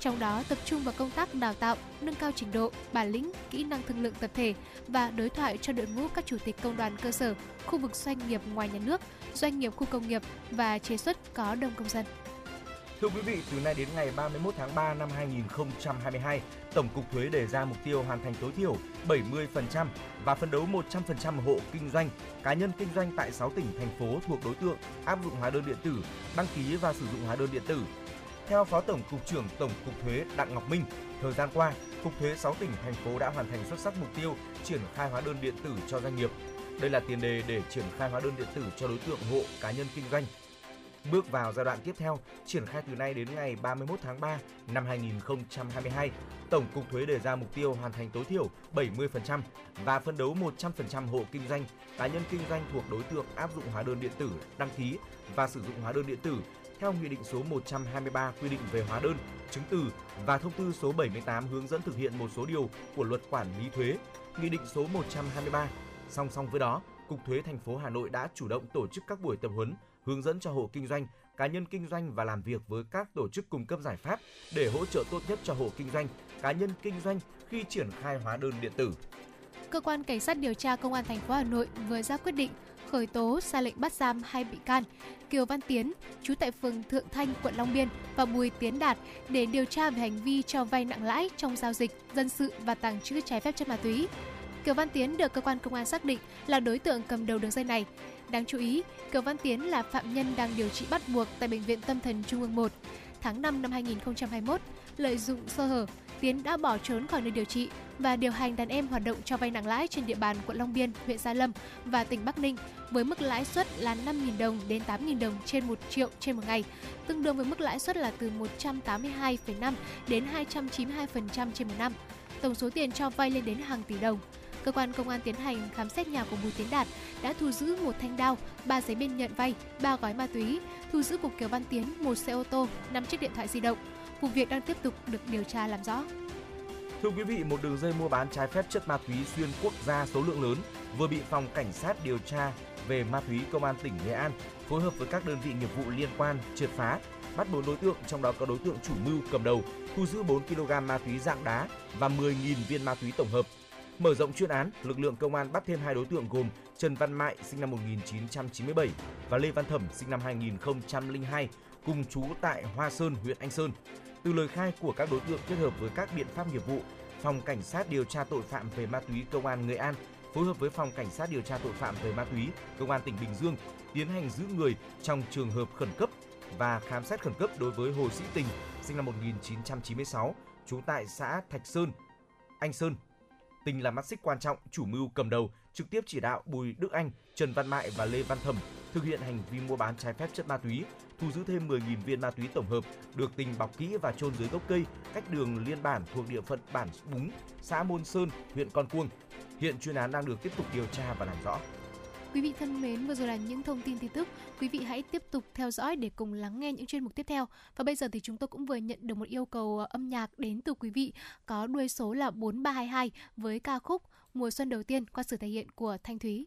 Speaker 4: Trong đó tập trung vào công tác đào tạo, nâng cao trình độ, bản lĩnh, kỹ năng thương lượng tập thể và đối thoại cho đội ngũ các chủ tịch công đoàn cơ sở, khu vực doanh nghiệp ngoài nhà nước, doanh nghiệp khu công nghiệp và chế xuất có đông công dân.
Speaker 3: Thưa quý vị, từ nay đến ngày 31 tháng 3 năm 2022, Tổng cục Thuế đề ra mục tiêu hoàn thành tối thiểu 70% và phấn đấu 100% hộ kinh doanh, cá nhân kinh doanh tại 6 tỉnh thành phố thuộc đối tượng áp dụng hóa đơn điện tử, đăng ký và sử dụng hóa đơn điện tử. Theo Phó Tổng cục trưởng Tổng cục Thuế Đặng Ngọc Minh, thời gian qua, Cục Thuế 6 tỉnh thành phố đã hoàn thành xuất sắc mục tiêu triển khai hóa đơn điện tử cho doanh nghiệp. Đây là tiền đề để triển khai hóa đơn điện tử cho đối tượng hộ cá nhân kinh doanh. Bước vào giai đoạn tiếp theo, triển khai từ nay đến ngày 31 tháng 3 năm 2022, Tổng cục Thuế đề ra mục tiêu hoàn thành tối thiểu 70% và phân đấu 100% hộ kinh doanh, cá nhân kinh doanh thuộc đối tượng áp dụng hóa đơn điện tử, đăng ký và sử dụng hóa đơn điện tử theo Nghị định số 123 quy định về hóa đơn, chứng từ và Thông tư số 78 hướng dẫn thực hiện một số điều của Luật Quản lý thuế, Nghị định số 123. Song song với đó, Cục Thuế thành phố Hà Nội đã chủ động tổ chức các buổi tập huấn, hướng dẫn cho hộ kinh doanh, cá nhân kinh doanh và làm việc với các tổ chức cung cấp giải pháp để hỗ trợ tốt nhất cho hộ kinh doanh, cá nhân kinh doanh khi triển khai hóa đơn điện tử.
Speaker 4: Cơ quan Cảnh sát điều tra Công an thành phố Hà Nội vừa ra quyết định khởi tố ra lệnh bắt giam hai bị can Kiều Văn Tiến, trú tại phường Thượng Thanh, quận Long Biên và Bùi Tiến Đạt để điều tra về hành vi cho vay nặng lãi trong giao dịch dân sự và tàng trữ trái phép chất ma túy. Kiều Văn Tiến được cơ quan công an xác định là đối tượng cầm đầu đường dây này. Đáng chú ý, Kiều Văn Tiến là phạm nhân đang điều trị bắt buộc tại Bệnh viện Tâm thần Trung ương 1. Tháng 5 năm 2021, lợi dụng sơ hở, Tiến đã bỏ trốn khỏi nơi điều trị và điều hành đàn em hoạt động cho vay nặng lãi trên địa bàn quận Long Biên, huyện Gia Lâm và tỉnh Bắc Ninh với mức lãi suất là 5.000 đồng đến 8.000 đồng trên 1 triệu trên một ngày, tương đương với mức lãi suất là từ 182,5 đến 292% trên một năm. Tổng số tiền cho vay lên đến hàng tỷ đồng. cơ quan công an tiến hành khám xét nhà của Bùi Tiến Đạt đã thu giữ một thanh đao, ba giấy biên nhận vay, ba gói ma túy, thu giữ của Kiều Văn Tiến một xe ô tô, năm chiếc điện thoại di động. Vụ việc đang tiếp tục được điều tra làm rõ.
Speaker 3: Thưa quý vị, một đường dây mua bán trái phép chất ma túy xuyên quốc gia số lượng lớn vừa bị phòng cảnh sát điều tra về ma túy công an tỉnh Nghệ An phối hợp với các đơn vị nghiệp vụ liên quan triệt phá, bắt 4 đối tượng trong đó có đối tượng chủ mưu cầm đầu, thu giữ 4 kg ma túy dạng đá và 10.000 viên ma túy tổng hợp. Mở rộng chuyên án, lực lượng công an bắt thêm hai đối tượng gồm Trần Văn Mại sinh năm 1997 và Lê Văn Thẩm sinh năm 2002 cùng chú tại Hoa Sơn, huyện Anh Sơn. Từ lời khai của các đối tượng kết hợp với các biện pháp nghiệp vụ, Phòng Cảnh sát điều tra tội phạm về ma túy Công an Nghệ An phối hợp với Phòng Cảnh sát điều tra tội phạm về ma túy Công an tỉnh Bình Dương tiến hành giữ người trong trường hợp khẩn cấp và khám xét khẩn cấp đối với Hồ Sĩ Tình, sinh năm 1996, trú tại xã Thạch Sơn, Anh Sơn. Tình là mắt xích quan trọng, chủ mưu cầm đầu, trực tiếp chỉ đạo Bùi Đức Anh, Trần Văn Mại và Lê Văn Thẩm thực hiện hành vi mua bán trái phép chất ma túy, thu giữ thêm 10.000 viên ma túy tổng hợp được tình bọc kỹ và chôn dưới gốc cây cách đường liên bản thuộc địa phận bản Búng, xã Môn Sơn, huyện Con Cuông. Hiện chuyên án đang được tiếp tục điều tra và làm rõ.
Speaker 4: Quý vị thân mến, vừa rồi là những thông tin tin tức. Quý vị hãy tiếp tục theo dõi để cùng lắng nghe những chuyên mục tiếp theo. Và bây giờ thì chúng tôi cũng vừa nhận được một yêu cầu ờ, âm nhạc đến từ quý vị có đuôi số là 4322 với ca khúc Mùa xuân đầu tiên qua sự thể hiện của Thanh Thúy.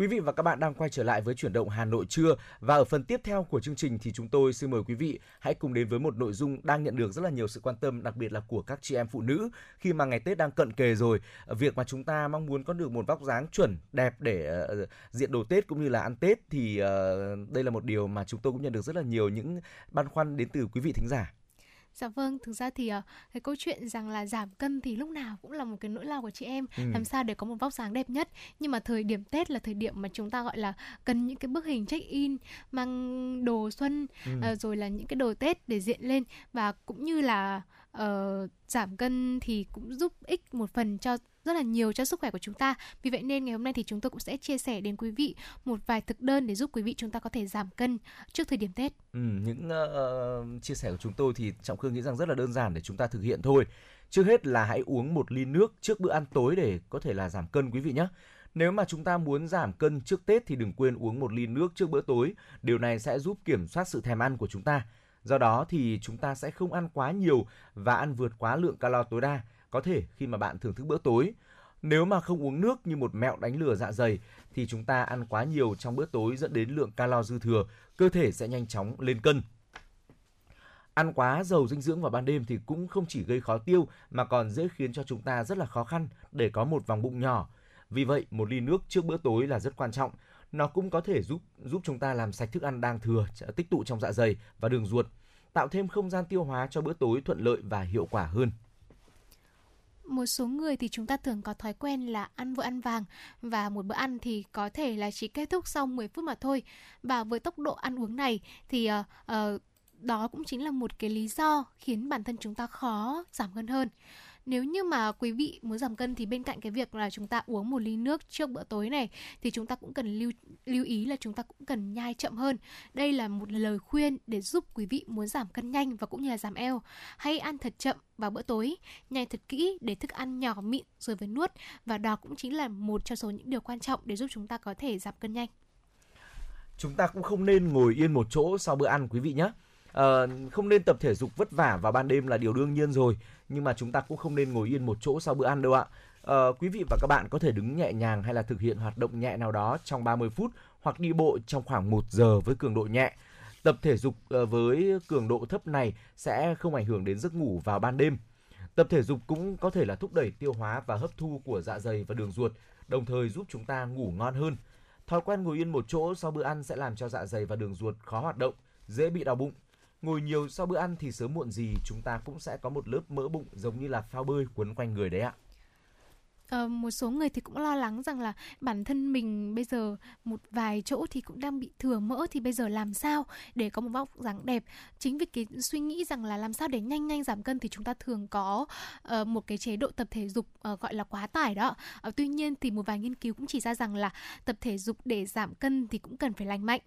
Speaker 3: Quý vị và các bạn đang quay trở lại với chuyển động Hà Nội trưa và ở phần tiếp theo của chương trình thì chúng tôi xin mời quý vị hãy cùng đến với một nội dung đang nhận được rất là nhiều sự quan tâm đặc biệt là của các chị em phụ nữ khi mà ngày Tết đang cận kề rồi. Việc mà chúng ta mong muốn có được một vóc dáng chuẩn đẹp để uh, diện đồ Tết cũng như là ăn Tết thì uh, đây là một điều mà chúng tôi cũng nhận được rất là nhiều những băn khoăn đến từ quý vị thính giả.
Speaker 4: Dạ vâng, thực ra thì uh, cái câu chuyện rằng là giảm cân thì lúc nào cũng là một cái nỗi lo của chị em
Speaker 3: Ừ.
Speaker 4: làm sao để có một vóc dáng đẹp nhất. Nhưng mà thời điểm Tết là thời điểm mà chúng ta gọi là cần những cái bức hình check in mang đồ xuân
Speaker 3: Ừ.
Speaker 4: ờ, rồi là những cái đồ Tết để diện lên và cũng như là ờ, giảm cân thì cũng giúp ích một phần cho rất là nhiều cho sức khỏe của chúng ta. Vì vậy nên ngày hôm nay thì chúng tôi cũng sẽ chia sẻ đến quý vị một vài thực đơn để giúp quý vị chúng ta có thể giảm cân trước thời điểm Tết.
Speaker 3: Ừ, những uh, chia sẻ của chúng tôi thì Trọng Khương nghĩ rằng rất là đơn giản để chúng ta thực hiện thôi. Trước hết là hãy uống một ly nước trước bữa ăn tối để có thể là giảm cân quý vị nhé. Nếu mà chúng ta muốn giảm cân trước Tết thì đừng quên uống một ly nước trước bữa tối. Điều này sẽ giúp kiểm soát sự thèm ăn của chúng ta. Do đó thì chúng ta sẽ không ăn quá nhiều và ăn vượt quá lượng calo tối đa có thể khi mà bạn thưởng thức bữa tối. Nếu mà không uống nước như một mẹo đánh lừa dạ dày thì chúng ta ăn quá nhiều trong bữa tối dẫn đến lượng calo dư thừa, cơ thể sẽ nhanh chóng lên cân. Ăn quá giàu dinh dưỡng vào ban đêm thì cũng không chỉ gây khó tiêu mà còn dễ khiến cho chúng ta rất là khó khăn để có một vòng bụng nhỏ. Vì vậy, một ly nước trước bữa tối là rất quan trọng. Nó cũng có thể giúp giúp chúng ta làm sạch thức ăn đang thừa tích tụ trong dạ dày và đường ruột, tạo thêm không gian tiêu hóa cho bữa tối thuận lợi và hiệu quả hơn
Speaker 4: một số người thì chúng ta thường có thói quen là ăn vội ăn vàng và một bữa ăn thì có thể là chỉ kết thúc sau 10 phút mà thôi. Và với tốc độ ăn uống này thì uh, uh, đó cũng chính là một cái lý do khiến bản thân chúng ta khó giảm cân hơn. Nếu như mà quý vị muốn giảm cân thì bên cạnh cái việc là chúng ta uống một ly nước trước bữa tối này thì chúng ta cũng cần lưu lưu ý là chúng ta cũng cần nhai chậm hơn. Đây là một lời khuyên để giúp quý vị muốn giảm cân nhanh và cũng như là giảm eo. Hãy ăn thật chậm vào bữa tối, nhai thật kỹ để thức ăn nhỏ mịn rồi mới nuốt và đó cũng chính là một trong số những điều quan trọng để giúp chúng ta có thể giảm cân nhanh.
Speaker 3: Chúng ta cũng không nên ngồi yên một chỗ sau bữa ăn quý vị nhé. À, không nên tập thể dục vất vả vào ban đêm là điều đương nhiên rồi nhưng mà chúng ta cũng không nên ngồi yên một chỗ sau bữa ăn đâu ạ. Ờ, quý vị và các bạn có thể đứng nhẹ nhàng hay là thực hiện hoạt động nhẹ nào đó trong 30 phút hoặc đi bộ trong khoảng 1 giờ với cường độ nhẹ. Tập thể dục ờ, với cường độ thấp này sẽ không ảnh hưởng đến giấc ngủ vào ban đêm. Tập thể dục cũng có thể là thúc đẩy tiêu hóa và hấp thu của dạ dày và đường ruột, đồng thời giúp chúng ta ngủ ngon hơn. Thói quen ngồi yên một chỗ sau bữa ăn sẽ làm cho dạ dày và đường ruột khó hoạt động, dễ bị đau bụng. Ngồi nhiều sau bữa ăn thì sớm muộn gì, chúng ta cũng sẽ có một lớp mỡ bụng giống như là phao bơi quấn quanh người đấy ạ.
Speaker 4: Ờ, một số người thì cũng lo lắng rằng là bản thân mình bây giờ một vài chỗ thì cũng đang bị thừa mỡ thì bây giờ làm sao để có một vóc dáng đẹp? Chính vì cái suy nghĩ rằng là làm sao để nhanh nhanh giảm cân thì chúng ta thường có uh, một cái chế độ tập thể dục uh, gọi là quá tải đó. Uh, tuy nhiên thì một vài nghiên cứu cũng chỉ ra rằng là tập thể dục để giảm cân thì cũng cần phải lành mạnh.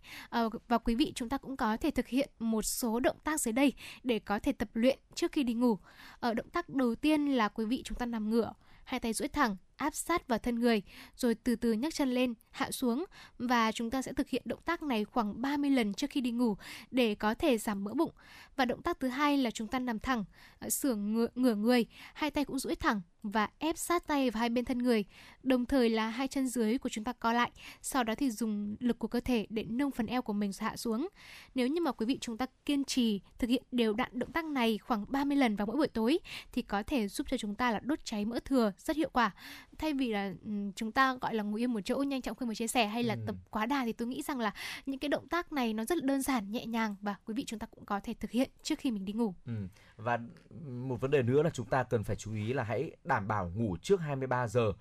Speaker 4: Uh, và quý vị chúng ta cũng có thể thực hiện một số động tác dưới đây để có thể tập luyện trước khi đi ngủ. Ở động tác đầu tiên là quý vị chúng ta nằm ngửa hai tay duỗi thẳng áp sát vào thân người rồi từ từ nhấc chân lên hạ xuống. Và chúng ta sẽ thực hiện động tác này khoảng 30 lần trước khi đi ngủ để có thể giảm mỡ bụng. Và động tác thứ hai là chúng ta nằm thẳng ờ, sưởng ngửa, ngửa người hai tay cũng duỗi thẳng và ép sát tay vào hai bên thân người đồng thời là hai chân dưới của chúng ta co lại sau đó thì dùng lực của cơ thể để nâng phần eo của mình hạ xuống nếu như mà quý vị chúng ta kiên trì thực hiện đều đặn động tác này khoảng 30 lần vào mỗi buổi tối thì có thể giúp cho chúng ta là đốt cháy mỡ thừa rất hiệu quả thay vì là chúng ta gọi là ngồi yên một chỗ nhanh chóng khi mà chia sẻ hay là
Speaker 3: Ừ.
Speaker 4: tập quá đà thì tôi nghĩ rằng là những cái động tác này nó rất là đơn giản nhẹ nhàng và quý vị chúng ta cũng có thể thực hiện trước khi mình đi ngủ
Speaker 3: Ừ. Và một vấn đề nữa là chúng ta cần phải chú ý là hãy đảm bảo ngủ trước 23 giờ.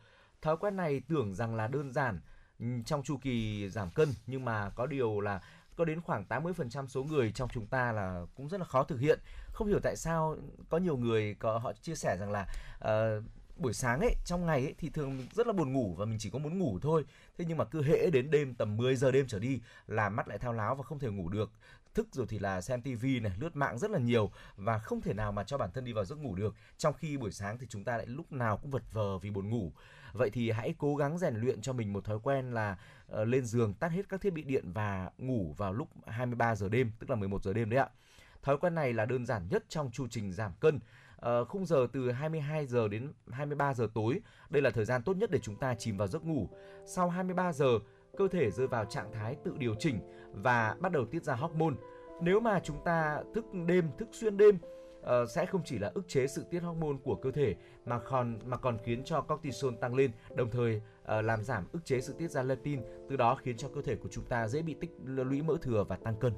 Speaker 3: Thói quen này tưởng rằng là đơn giản ừ, trong chu kỳ giảm cân nhưng mà có điều là có đến khoảng 80% số người trong chúng ta là cũng rất là khó thực hiện. Không hiểu tại sao có nhiều người có họ chia sẻ rằng là uh, buổi sáng ấy trong ngày ấy thì thường rất là buồn ngủ và mình chỉ có muốn ngủ thôi. Thế nhưng mà cứ hễ đến đêm tầm 10 giờ đêm trở đi là mắt lại thao láo và không thể ngủ được thức rồi thì là xem tivi này lướt mạng rất là nhiều và không thể nào mà cho bản thân đi vào giấc ngủ được. Trong khi buổi sáng thì chúng ta lại lúc nào cũng vật vờ vì buồn ngủ. Vậy thì hãy cố gắng rèn luyện cho mình một thói quen là uh, lên giường tắt hết các thiết bị điện và ngủ vào lúc 23 giờ đêm tức là 11 giờ đêm đấy ạ. Thói quen này là đơn giản nhất trong chu trình giảm cân. Uh, khung giờ từ 22 giờ đến 23 giờ tối đây là thời gian tốt nhất để chúng ta chìm vào giấc ngủ. Sau 23 giờ cơ thể rơi vào trạng thái tự điều chỉnh và bắt đầu tiết ra hormone. Nếu mà chúng ta thức đêm thức xuyên đêm Uh, sẽ không chỉ là ức chế sự tiết hormone của cơ thể mà còn mà còn khiến cho cortisol tăng lên đồng thời uh, làm giảm ức chế sự tiết ra leptin từ đó khiến cho cơ thể của chúng ta dễ bị tích lũy mỡ thừa và tăng cân.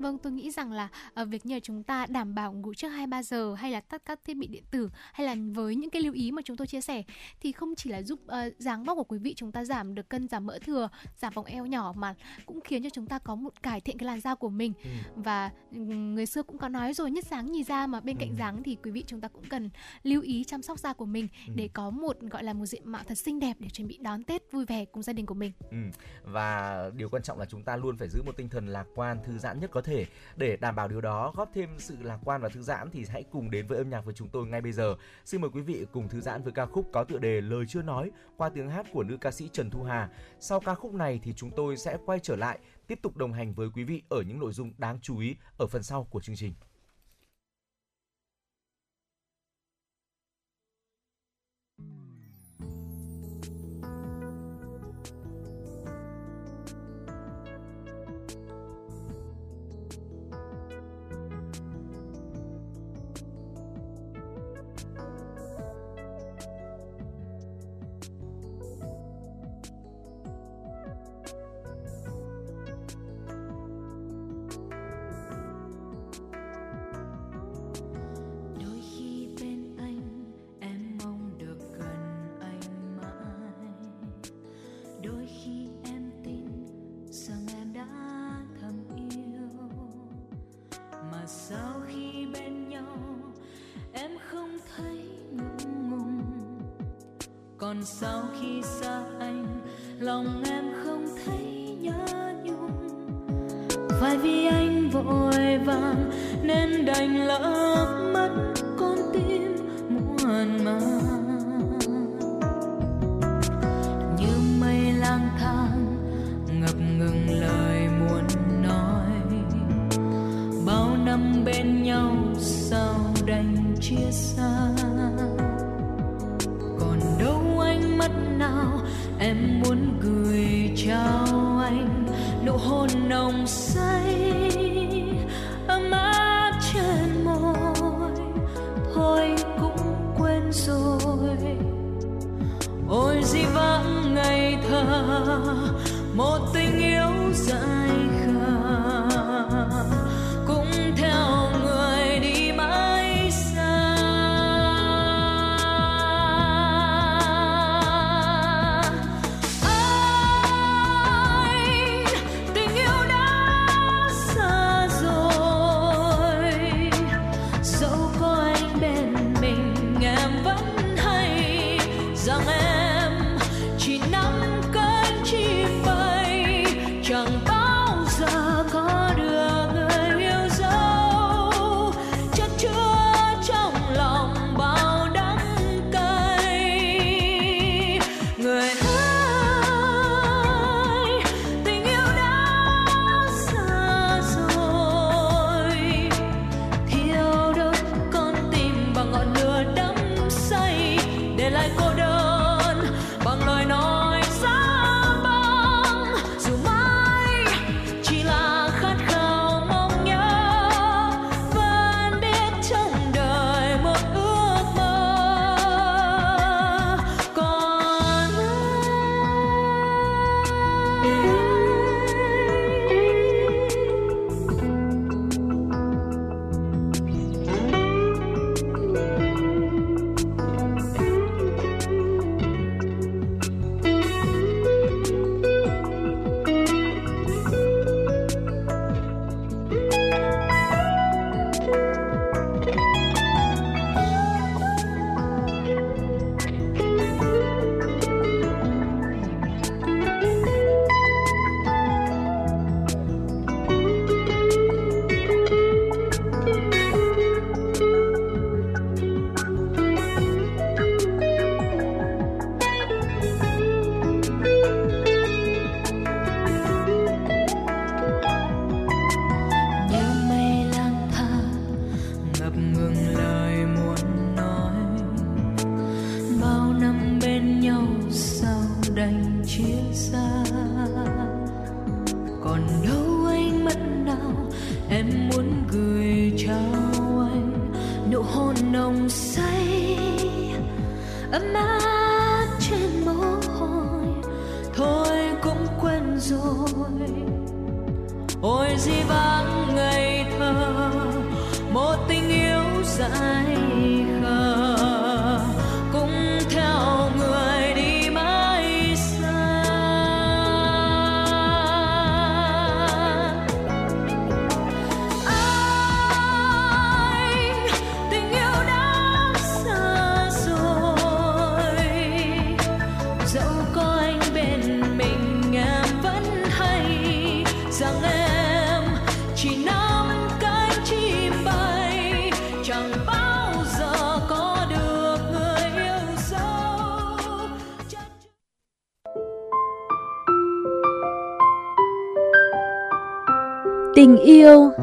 Speaker 4: Vâng, tôi nghĩ rằng là ở việc nhờ chúng ta đảm bảo ngủ trước 2-3 giờ hay là tắt các thiết bị điện tử hay là với những cái lưu ý mà chúng tôi chia sẻ thì không chỉ là giúp uh, dáng vóc của quý vị chúng ta giảm được cân giảm mỡ thừa, giảm vòng eo nhỏ mà cũng khiến cho chúng ta có một cải thiện cái làn da của mình.
Speaker 3: Ừ.
Speaker 4: Và ừm, người xưa cũng có nói rồi nhất dáng nhì da mà bên cạnh
Speaker 3: Ừ.
Speaker 4: dáng thì quý vị chúng ta cũng cần lưu ý chăm sóc da của mình
Speaker 3: Ừ.
Speaker 4: để có một gọi là một diện mạo thật xinh đẹp để chuẩn bị đón Tết vui vẻ cùng gia đình của mình.
Speaker 3: Ừ. Và điều quan trọng là chúng ta luôn phải giữ một tinh thần lạc quan, thư giãn nhất có thể. Để đảm bảo điều đó, góp thêm sự lạc quan và thư giãn thì hãy cùng đến với âm nhạc với chúng tôi ngay bây giờ. Xin mời quý vị cùng thư giãn với ca khúc có tựa đề Lời chưa nói qua tiếng hát của nữ ca sĩ Trần Thu Hà. Sau ca khúc này thì chúng tôi sẽ quay trở lại tiếp tục đồng hành với quý vị ở những nội dung đáng chú ý ở phần sau của chương trình.
Speaker 5: Sao khi bên nhau, em không thấy ngượng ngùng. Còn sao khi xa anh, lòng em không thấy nhớ nhung. Phải vì anh vội vàng, nên đành lỡ mất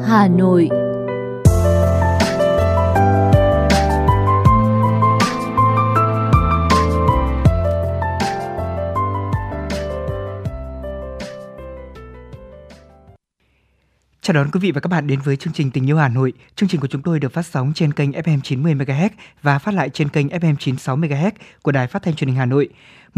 Speaker 8: Hà Nội
Speaker 1: Chào đón quý vị và các bạn đến với chương trình Tình yêu Hà Nội. Chương trình của chúng tôi được phát sóng trên kênh FM 90 MHz và phát lại trên kênh FM 96 MHz của Đài Phát thanh Truyền hình Hà Nội.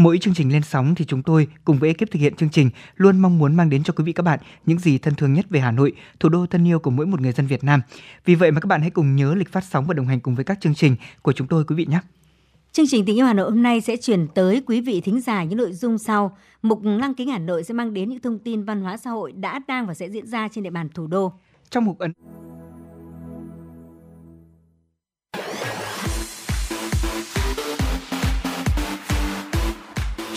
Speaker 1: Mỗi chương trình lên sóng thì chúng tôi cùng với ekip thực hiện chương trình luôn mong muốn mang đến cho quý vị các bạn những gì thân thương nhất về Hà Nội, thủ đô thân yêu của mỗi một người dân Việt Nam. Vì vậy mà các bạn hãy cùng nhớ lịch phát sóng và đồng hành cùng với các chương trình của chúng tôi quý vị nhé.
Speaker 9: Chương trình Tình yêu Hà Nội hôm nay sẽ chuyển tới quý vị thính giả những nội dung sau. Mục Lăng kính Hà Nội sẽ mang đến những thông tin văn hóa xã hội đã, đang và sẽ diễn ra trên địa bàn thủ đô.
Speaker 1: Trong mục ấn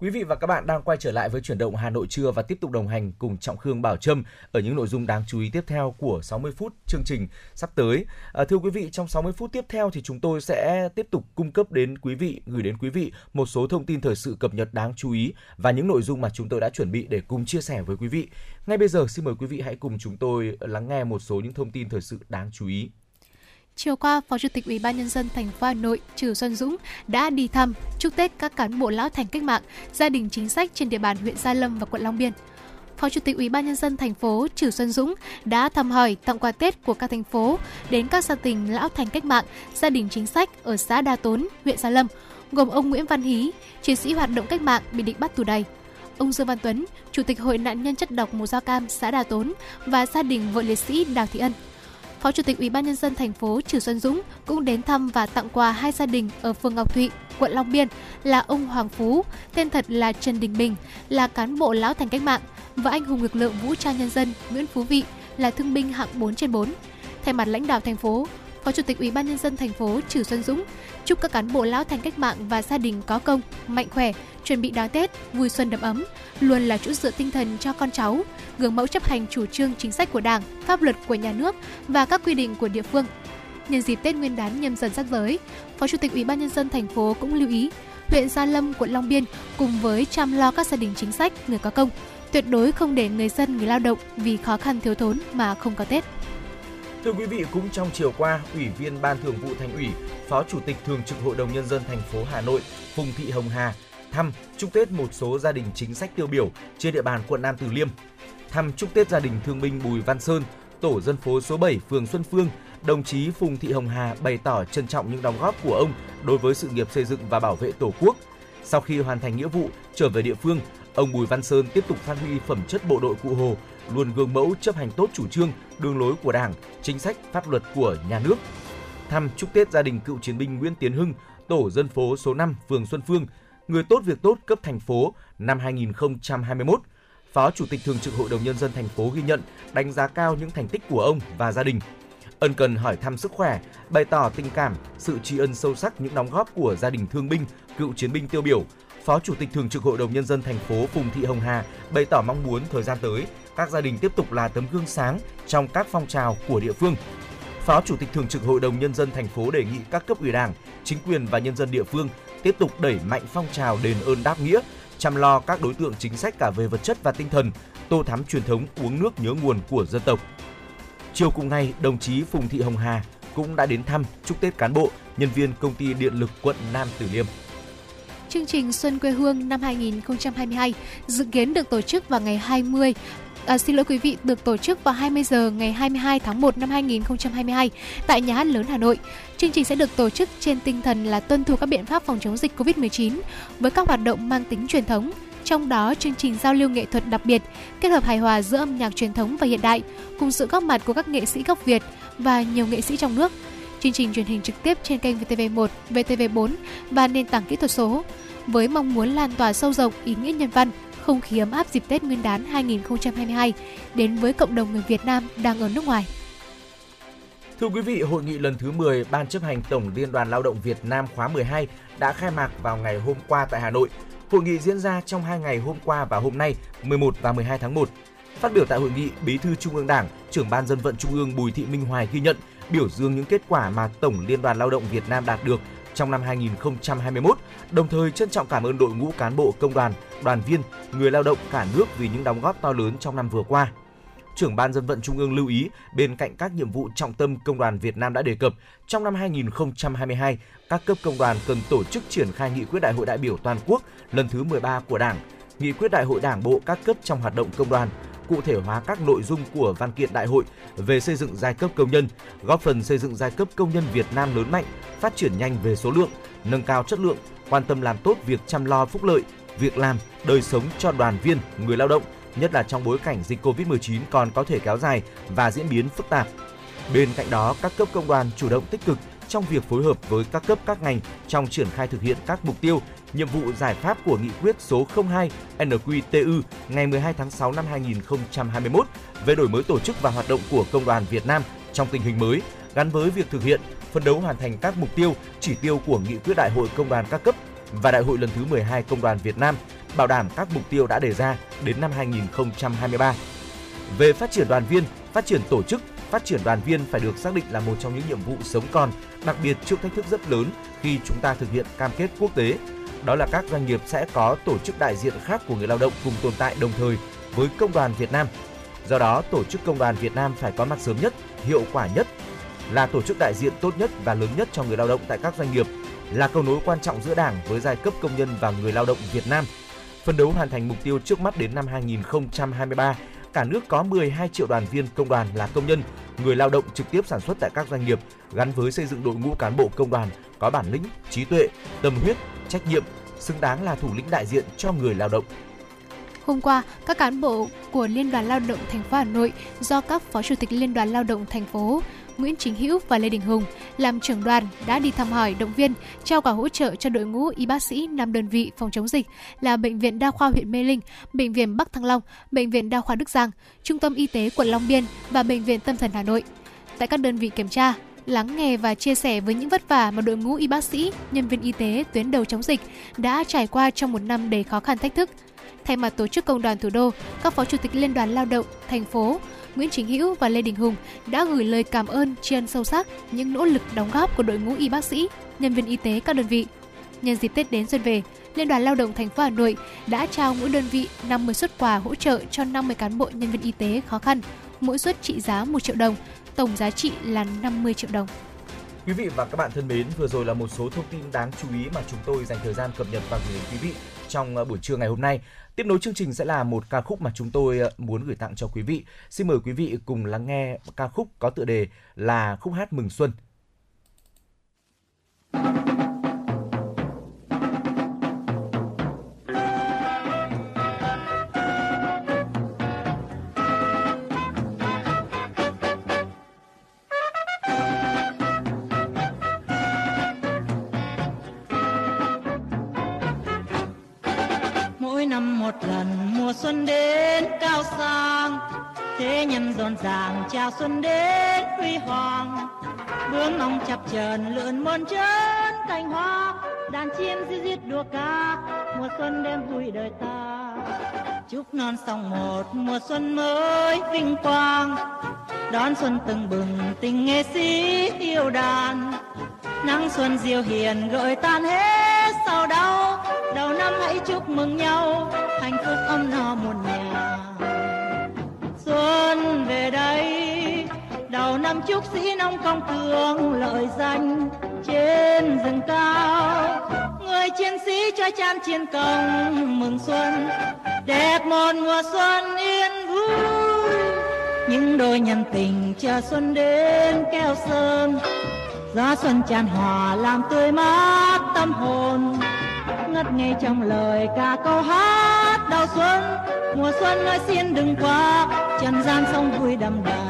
Speaker 3: Quý vị và các bạn đang quay trở lại với chuyển động Hà Nội trưa và tiếp tục đồng hành cùng Trọng Khương Bảo Trâm ở những nội dung đáng chú ý tiếp theo của 60 phút chương trình sắp tới. À, thưa quý vị, trong 60 phút tiếp theo thì chúng tôi sẽ tiếp tục cung cấp đến quý vị, gửi đến quý vị một số thông tin thời sự cập nhật đáng chú ý và những nội dung mà chúng tôi đã chuẩn bị để cùng chia sẻ với quý vị. Ngay bây giờ xin mời quý vị hãy cùng chúng tôi lắng nghe một số những thông tin thời sự đáng chú ý.
Speaker 4: Chiều qua, Phó Chủ tịch Ủy ban nhân dân thành phố Hà Nội Trừ Xuân Dũng đã đi thăm chúc Tết các cán bộ lão thành cách mạng, gia đình chính sách trên địa bàn huyện Gia Lâm và quận Long Biên. Phó Chủ tịch Ủy ban nhân dân thành phố Trừ Xuân Dũng đã thăm hỏi tặng quà Tết của các thành phố đến các gia đình lão thành cách mạng, gia đình chính sách ở xã Đa Tốn, huyện Gia Lâm, gồm ông Nguyễn Văn Hí, chiến sĩ hoạt động cách mạng bị địch bắt tù đầy; ông Dương Văn Tuấn, Chủ tịch Hội nạn nhân chất độc mù da cam xã Đà Tốn và gia đình vợ liệt sĩ Đào Thị Ân. Phó Chủ tịch Ủy ban nhân dân thành phố Trử Xuân Dũng cũng đến thăm và tặng quà hai gia đình ở phường Ngọc Thụy, quận Long Biên là ông Hoàng Phú, tên thật là Trần Đình Bình, là cán bộ lão thành cách mạng và anh hùng lực lượng vũ trang nhân dân Nguyễn Phú Vị là thương binh hạng 4 trên 4. Thay mặt lãnh đạo thành phố, Phó Chủ tịch Ủy ban nhân dân thành phố Trử Xuân Dũng chúc các cán bộ lão thành cách mạng và gia đình có công, mạnh khỏe, chuẩn bị đón Tết, vui xuân đầm ấm, luôn là chỗ dựa tinh thần cho con cháu, gương mẫu chấp hành chủ trương chính sách của Đảng, pháp luật của nhà nước và các quy định của địa phương. Nhân dịp Tết Nguyên đán nhâm dần sắp tới, Phó Chủ tịch Ủy ban nhân dân thành phố cũng lưu ý huyện Gia Lâm, quận Long Biên cùng với chăm lo các gia đình chính sách, người có công, tuyệt đối không để người dân, người lao động vì khó khăn thiếu thốn mà không có Tết.
Speaker 3: Thưa quý vị, cũng trong chiều qua, Ủy viên Ban Thường vụ Thành ủy, Phó Chủ tịch Thường trực Hội đồng nhân dân thành phố Hà Nội Phùng Thị Hồng Hà thăm chúc Tết một số gia đình chính sách tiêu biểu trên địa bàn quận Nam Từ Liêm. Thăm chúc Tết gia đình thương binh Bùi Văn Sơn, tổ dân phố số 7 phường Xuân Phương, đồng chí Phùng Thị Hồng Hà bày tỏ trân trọng những đóng góp của ông đối với sự nghiệp xây dựng và bảo vệ Tổ quốc. Sau khi hoàn thành nghĩa vụ trở về địa phương, ông Bùi Văn Sơn tiếp tục phát huy phẩm chất bộ đội cụ Hồ, luôn gương mẫu chấp hành tốt chủ trương, đường lối của Đảng, chính sách, pháp luật của nhà nước. Thăm chúc Tết gia đình cựu chiến binh Nguyễn Tiến Hưng, tổ dân phố số 5 phường Xuân Phương, người tốt việc tốt cấp thành phố năm 2021. Phó Chủ tịch Thường trực Hội đồng Nhân dân thành phố ghi nhận, đánh giá cao những thành tích của ông và gia đình. Ân cần hỏi thăm sức khỏe, bày tỏ tình cảm, sự tri ân sâu sắc những đóng góp của gia đình thương binh, cựu chiến binh tiêu biểu. Phó Chủ tịch Thường trực Hội đồng Nhân dân thành phố Phùng Thị Hồng Hà bày tỏ mong muốn thời gian tới, các gia đình tiếp tục là tấm gương sáng trong các phong trào của địa phương. Phó Chủ tịch Thường trực Hội đồng Nhân dân thành phố đề nghị các cấp ủy đảng, chính quyền và nhân dân địa phương tiếp tục đẩy mạnh phong trào đền ơn đáp nghĩa, chăm lo các đối tượng chính sách cả về vật chất và tinh thần, tô thắm truyền thống uống nước nhớ nguồn của dân tộc. Chiều cùng ngày, đồng chí Phùng Thị Hồng Hà cũng đã đến thăm chúc Tết cán bộ, nhân viên công ty điện lực quận Nam Từ Liêm.
Speaker 4: Chương trình Xuân quê hương năm 2022 dự kiến được tổ chức vào ngày 20 À, xin lỗi quý vị, được tổ chức vào 20 giờ ngày 22 tháng 1 năm 2022 tại Nhà hát lớn Hà Nội. Chương trình sẽ được tổ chức trên tinh thần là tuân thủ các biện pháp phòng chống dịch COVID-19 với các hoạt động mang tính truyền thống. Trong đó, chương trình giao lưu nghệ thuật đặc biệt, kết hợp hài hòa giữa âm nhạc truyền thống và hiện đại, cùng sự góp mặt của các nghệ sĩ gốc Việt và nhiều nghệ sĩ trong nước. Chương trình truyền hình trực tiếp trên kênh VTV1, VTV4 và nền tảng kỹ thuật số với mong muốn lan tỏa sâu rộng ý nghĩa nhân văn, không khí ấm áp dịp Tết Nguyên đán 2022 đến với cộng đồng người Việt Nam đang ở nước ngoài.
Speaker 3: Thưa quý vị, hội nghị lần thứ 10 Ban chấp hành Tổng Liên đoàn Lao động Việt Nam khóa 12 đã khai mạc vào ngày hôm qua tại Hà Nội. Hội nghị diễn ra trong hai ngày hôm qua và hôm nay, 11 và 12 tháng 1. Phát biểu tại hội nghị, Bí thư Trung ương Đảng, trưởng ban dân vận Trung ương Bùi Thị Minh Hoài ghi nhận, biểu dương những kết quả mà Tổng Liên đoàn Lao động Việt Nam đạt được trong năm 2021, đồng thời trân trọng cảm ơn đội ngũ cán bộ công đoàn, đoàn viên, người lao động cả nước vì những đóng góp to lớn trong năm vừa qua. Trưởng ban dân vận Trung ương lưu ý, bên cạnh các nhiệm vụ trọng tâm công đoàn Việt Nam đã đề cập, trong năm 2022, các cấp công đoàn cần tổ chức triển khai nghị quyết đại hội đại biểu toàn quốc lần thứ 13 của Đảng, nghị quyết đại hội Đảng bộ các cấp trong hoạt động công đoàn, cụ thể hóa các nội dung của văn kiện đại hội về xây dựng giai cấp công nhân, góp phần xây dựng giai cấp công nhân Việt Nam lớn mạnh, phát triển nhanh về số lượng, nâng cao chất lượng, quan tâm làm tốt việc chăm lo phúc lợi, việc làm, đời sống cho đoàn viên, người lao động, nhất là trong bối cảnh dịch Covid-19 còn có thể kéo dài và diễn biến phức tạp. Bên cạnh đó, các cấp công đoàn chủ động tích cực trong việc phối hợp với các cấp các ngành trong triển khai thực hiện các mục tiêu, nhiệm vụ giải pháp của nghị quyết số 02 NQTU ngày 12 tháng 6 năm 2021 về đổi mới tổ chức và hoạt động của công đoàn Việt Nam trong tình hình mới, gắn với việc thực hiện, phấn đấu hoàn thành các mục tiêu, chỉ tiêu của nghị quyết đại hội công đoàn các cấp và đại hội lần thứ 12 công đoàn Việt Nam, bảo đảm các mục tiêu đã đề ra đến năm 2023. Về phát triển đoàn viên, phát triển tổ chức, phát triển đoàn viên phải được xác định là một trong những nhiệm vụ sống còn, đặc biệt trước thách thức rất lớn khi chúng ta thực hiện cam kết quốc tế. Đó là các doanh nghiệp sẽ có tổ chức đại diện khác của người lao động cùng tồn tại đồng thời với công đoàn Việt Nam. Do đó, tổ chức công đoàn Việt Nam phải có mặt sớm nhất, hiệu quả nhất, là tổ chức đại diện tốt nhất và lớn nhất cho người lao động tại các doanh nghiệp, là cầu nối quan trọng giữa Đảng với giai cấp công nhân và người lao động Việt Nam. Phấn đấu hoàn thành mục tiêu trước mắt đến năm 2023, cả nước có 12 triệu đoàn viên công đoàn là công nhân, người lao động trực tiếp sản xuất tại các doanh nghiệp, gắn với xây dựng đội ngũ cán bộ công đoàn có bản lĩnh, trí tuệ, tâm huyết, trách nhiệm, xứng đáng là thủ lĩnh đại diện cho người lao động.
Speaker 4: Hôm qua, các cán bộ của Liên đoàn Lao động thành phố Hà Nội do các Phó Chủ tịch Liên đoàn Lao động thành phố Nguyễn Chính Hữu và Lê Đình Hùng làm trưởng đoàn đã đi thăm hỏi, động viên, trao quà hỗ trợ cho đội ngũ y bác sĩ năm đơn vị phòng chống dịch là Bệnh viện Đa khoa huyện Mê Linh, Bệnh viện Bắc Thăng Long, Bệnh viện Đa khoa Đức Giang, Trung tâm Y tế quận Long Biên và Bệnh viện Tâm thần Hà Nội. Tại các đơn vị kiểm tra, lắng nghe và chia sẻ với những vất vả mà đội ngũ y bác sĩ, nhân viên y tế tuyến đầu chống dịch đã trải qua trong một năm đầy khó khăn thách thức. Thay mặt tổ chức công đoàn thủ đô, các phó chủ tịch Liên đoàn Lao động thành phố Nguyễn Chính Hữu và Lê Đình Hùng đã gửi lời cảm ơn tri ân sâu sắc những nỗ lực đóng góp của đội ngũ y bác sĩ, nhân viên y tế các đơn vị. Nhân dịp Tết đến xuân về, Liên đoàn Lao động thành phố Hà Nội đã trao mỗi đơn vị 50 xuất quà hỗ trợ cho 50 cán bộ nhân viên y tế khó khăn, mỗi suất trị giá 1 triệu đồng, tổng giá trị là 50 triệu đồng.
Speaker 3: Quý vị và các bạn thân mến, vừa rồi là một số thông tin đáng chú ý mà chúng tôi dành thời gian cập nhật và gửi đến quý vị trong ờ, buổi trưa ngày hôm nay. Tiếp nối chương trình sẽ là một ca khúc mà chúng tôi ờ, muốn gửi tặng cho quý vị. Xin mời quý vị cùng lắng nghe ca khúc có tựa đề là khúc hát mừng xuân.
Speaker 10: mỗi thế nhân rộn ràng chào xuân đến huy hoàng. Bướm ong chập chờn lượn muôn trớn cành hoa, đàn chim di rít đua ca, mùa xuân đem vui đời ta. Chúc non sông một mùa xuân mới vinh quang, đón xuân tưng bừng tình nghệ sĩ yêu đàn. Nắng xuân diệu hiền gợi tan hết sầu đau, đầu năm hãy chúc mừng nhau, hạnh phúc ấm no muôn đầu năm chúc sĩ nông công cường lợi danh trên rừng cao. Người chiến sĩ cho chan chiến công mừng xuân, đẹp một mùa xuân yên vui. Những đôi nhân tình chờ xuân đến keo sơn, gió xuân tràn hòa làm tươi mát tâm hồn. Ngất ngây trong lời ca câu hát đầu xuân, mùa xuân ơi xin đừng qua trần gian sông vui đầm đà.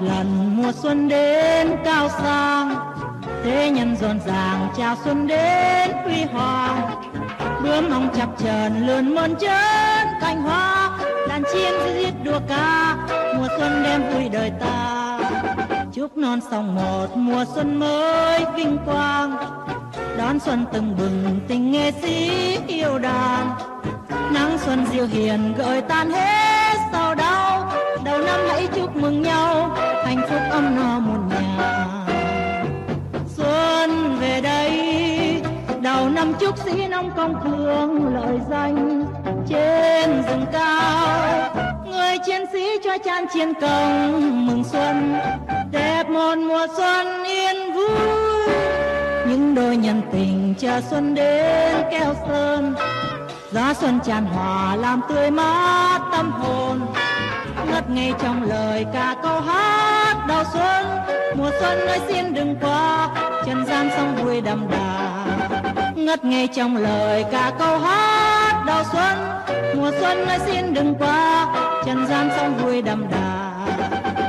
Speaker 10: Một lần mùa xuân đến cao sang, thế nhân rộn ràng chào xuân đến huy hoàng. Bướm hồng chập chờn lượn mơn trớn cành hoa đàn chim ríu rít đua ca, mùa xuân đem vui đời ta. Chúc non sông một mùa xuân mới vinh quang, đón xuân từng bừng tình nghệ sĩ yêu đàn. Nắng xuân diệu hiền gợi tan hết sao đau đầu năm hãy chúc mừng nhau. Hạnh phúc ấm no một nhà. Xuân về đây, đầu năm chúc sĩ nông công thương lợi danh trên rừng cao. Người chiến sĩ cho chan chiến công, mừng xuân, đẹp một mùa xuân yên vui. Những đôi nhân tình chờ xuân đến keo sơn, gió xuân tràn hòa làm tươi mát tâm hồn ngất ngây trong lời ca câu hát đầu xuân. Mùa xuân ơi, xin đừng qua trần gian sông vui đậm đà. Ngất ngây trong lời ca câu hát đầu xuân. Mùa xuân ơi, xin đừng qua trần gian sông vui đậm đà.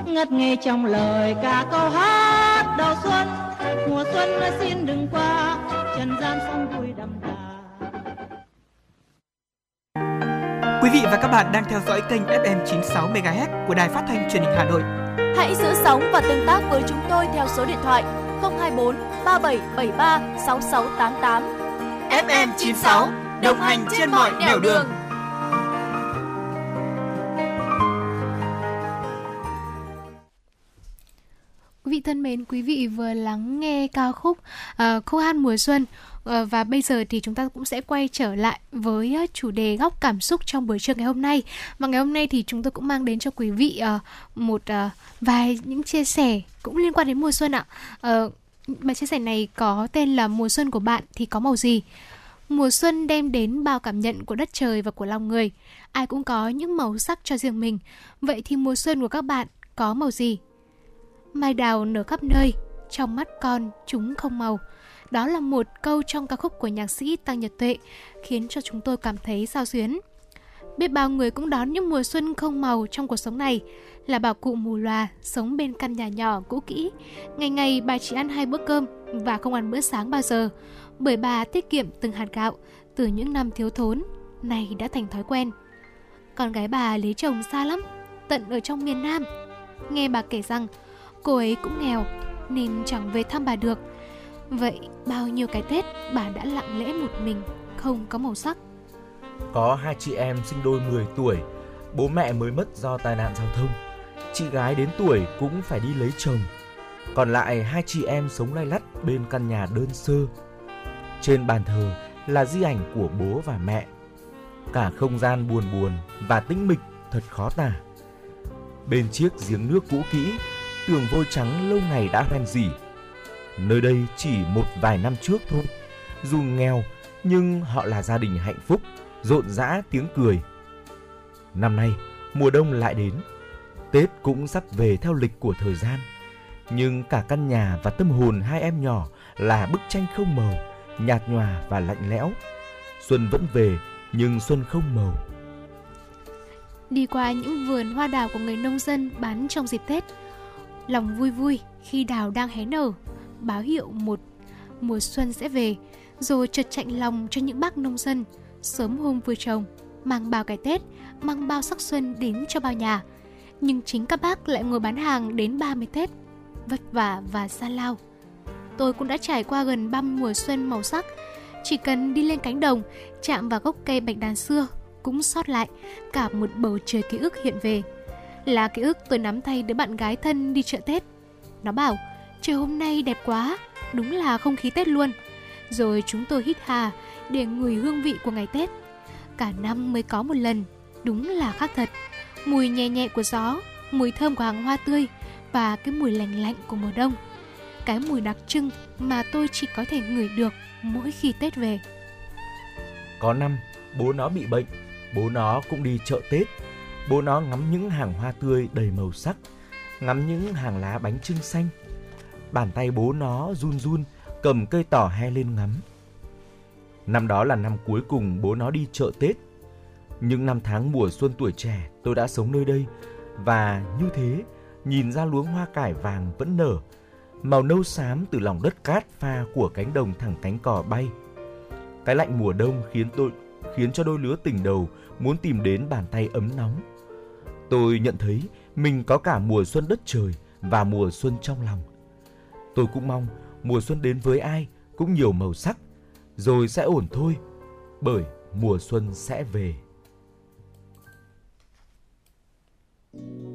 Speaker 10: Ngất ngây trong lời ca câu hát đầu xuân. Mùa xuân ơi, xin đừng qua trần gian sông vui đậm đà.
Speaker 1: Vị và các bạn đang theo dõi kênh FM 96 MHz của Đài Phát thanh Truyền hình Hà Nội.
Speaker 2: Hãy giữ sóng và tương tác với chúng tôi theo số điện thoại 024 3773 6688.
Speaker 1: FM 96 đồng hành trên mọi nẻo đường.
Speaker 4: Quý vị thân mến, quý vị vừa lắng nghe ca khúc uh, Khô hát mùa xuân Ờ, và bây giờ thì chúng ta cũng sẽ quay trở lại với ờ, chủ đề góc cảm xúc trong buổi trưa ngày hôm nay. Và ngày hôm nay thì chúng tôi cũng mang đến cho quý vị ờ, một vài những chia sẻ cũng liên quan đến mùa xuân ạ. Bài chia sẻ này có tên là Mùa xuân của bạn thì có màu gì? Mùa xuân đem đến bao cảm nhận của đất trời và của lòng người. Ai cũng có những màu sắc cho riêng mình. Vậy thì mùa xuân của các bạn có màu gì? Mai đào nở khắp nơi, trong mắt con chúng không màu. Đó là một câu trong ca khúc của nhạc sĩ Tăng Nhật Tuệ khiến cho chúng tôi cảm thấy sao xuyến. Biết bao người cũng đón những mùa xuân không màu trong cuộc sống này là bà cụ mù loà sống bên căn nhà nhỏ cũ kỹ. Ngày ngày bà chỉ ăn hai bữa cơm và không ăn bữa sáng bao giờ bởi bà tiết kiệm từng hạt gạo từ những năm thiếu thốn này đã thành thói quen. Con gái bà lấy chồng xa lắm, tận ở trong miền Nam. Nghe bà kể rằng cô ấy cũng nghèo nên chẳng về thăm bà được. Vậy bao nhiêu cái Tết bà đã lặng lẽ một mình, không có màu sắc.
Speaker 3: Có hai chị em sinh đôi 10 tuổi, bố mẹ mới mất do tai nạn giao thông. Chị gái đến tuổi cũng phải đi lấy chồng. Còn lại hai chị em sống lay lắt bên căn nhà đơn sơ. Trên bàn thờ là di ảnh của bố và mẹ. Cả không gian buồn buồn và tĩnh mịch thật khó tả. Bên chiếc giếng nước cũ kỹ, tường vôi trắng lâu ngày đã hoen dỉ. Nơi đây chỉ một vài năm trước thôi. Dù nghèo nhưng họ là gia đình hạnh phúc, rộn rã tiếng cười. Năm nay, mùa đông lại đến. Tết cũng sắp về theo lịch của thời gian. Nhưng cả căn nhà và tâm hồn hai em nhỏ là bức tranh không màu, nhạt nhòa và lạnh lẽo. Xuân vẫn về nhưng xuân không màu.
Speaker 4: Đi qua những vườn hoa đào của người nông dân bán trong dịp Tết, lòng vui vui khi đào đang hé nở, báo hiệu một mùa xuân sẽ về, rồi chợt chạnh lòng cho những bác nông dân sớm hôm vừa trồng, mang bao cái Tết, mang bao sắc xuân đến cho bao nhà. Nhưng chính các bác lại ngồi bán hàng đến 30 Tết, vất vả và xa lao. Tôi cũng đã trải qua gần 30 mùa xuân màu sắc, chỉ cần đi lên cánh đồng, chạm vào gốc cây bạch đàn xưa cũng sót lại cả một bầu trời ký ức hiện về. Là ký ức tôi nắm tay đứa bạn gái thân đi chợ Tết. Nó bảo, trời hôm nay đẹp quá, Đúng là không khí Tết luôn. Rồi chúng tôi hít hà để ngửi hương vị của ngày Tết. Cả năm mới có một lần, đúng là khác thật. Mùi nhẹ nhẹ của gió, mùi thơm của hàng hoa tươi và cái mùi lạnh lạnh của mùa đông. Cái mùi đặc trưng mà tôi chỉ có thể ngửi được mỗi khi Tết về.
Speaker 3: Có năm, bố nó bị bệnh, bố nó cũng đi chợ Tết. Bố nó ngắm những hàng hoa tươi đầy màu sắc, ngắm những hàng lá bánh trưng xanh. Bàn tay bố nó run run, cầm cây tỏ he lên ngắm. Năm đó là năm cuối cùng bố nó đi chợ Tết. Những năm tháng mùa xuân tuổi trẻ tôi đã sống nơi đây và như thế nhìn ra luống hoa cải vàng vẫn nở, màu nâu xám từ lòng đất cát pha của cánh đồng thẳng cánh cò bay. Cái lạnh mùa đông khiến tôi khiến cho đôi lứa tình đầu muốn tìm đến bàn tay ấm nóng. Tôi nhận thấy mình có cả mùa xuân đất trời và mùa xuân trong lòng. Tôi cũng mong mùa xuân đến với ai cũng nhiều màu sắc, rồi sẽ ổn thôi, bởi mùa xuân sẽ về.
Speaker 5: kia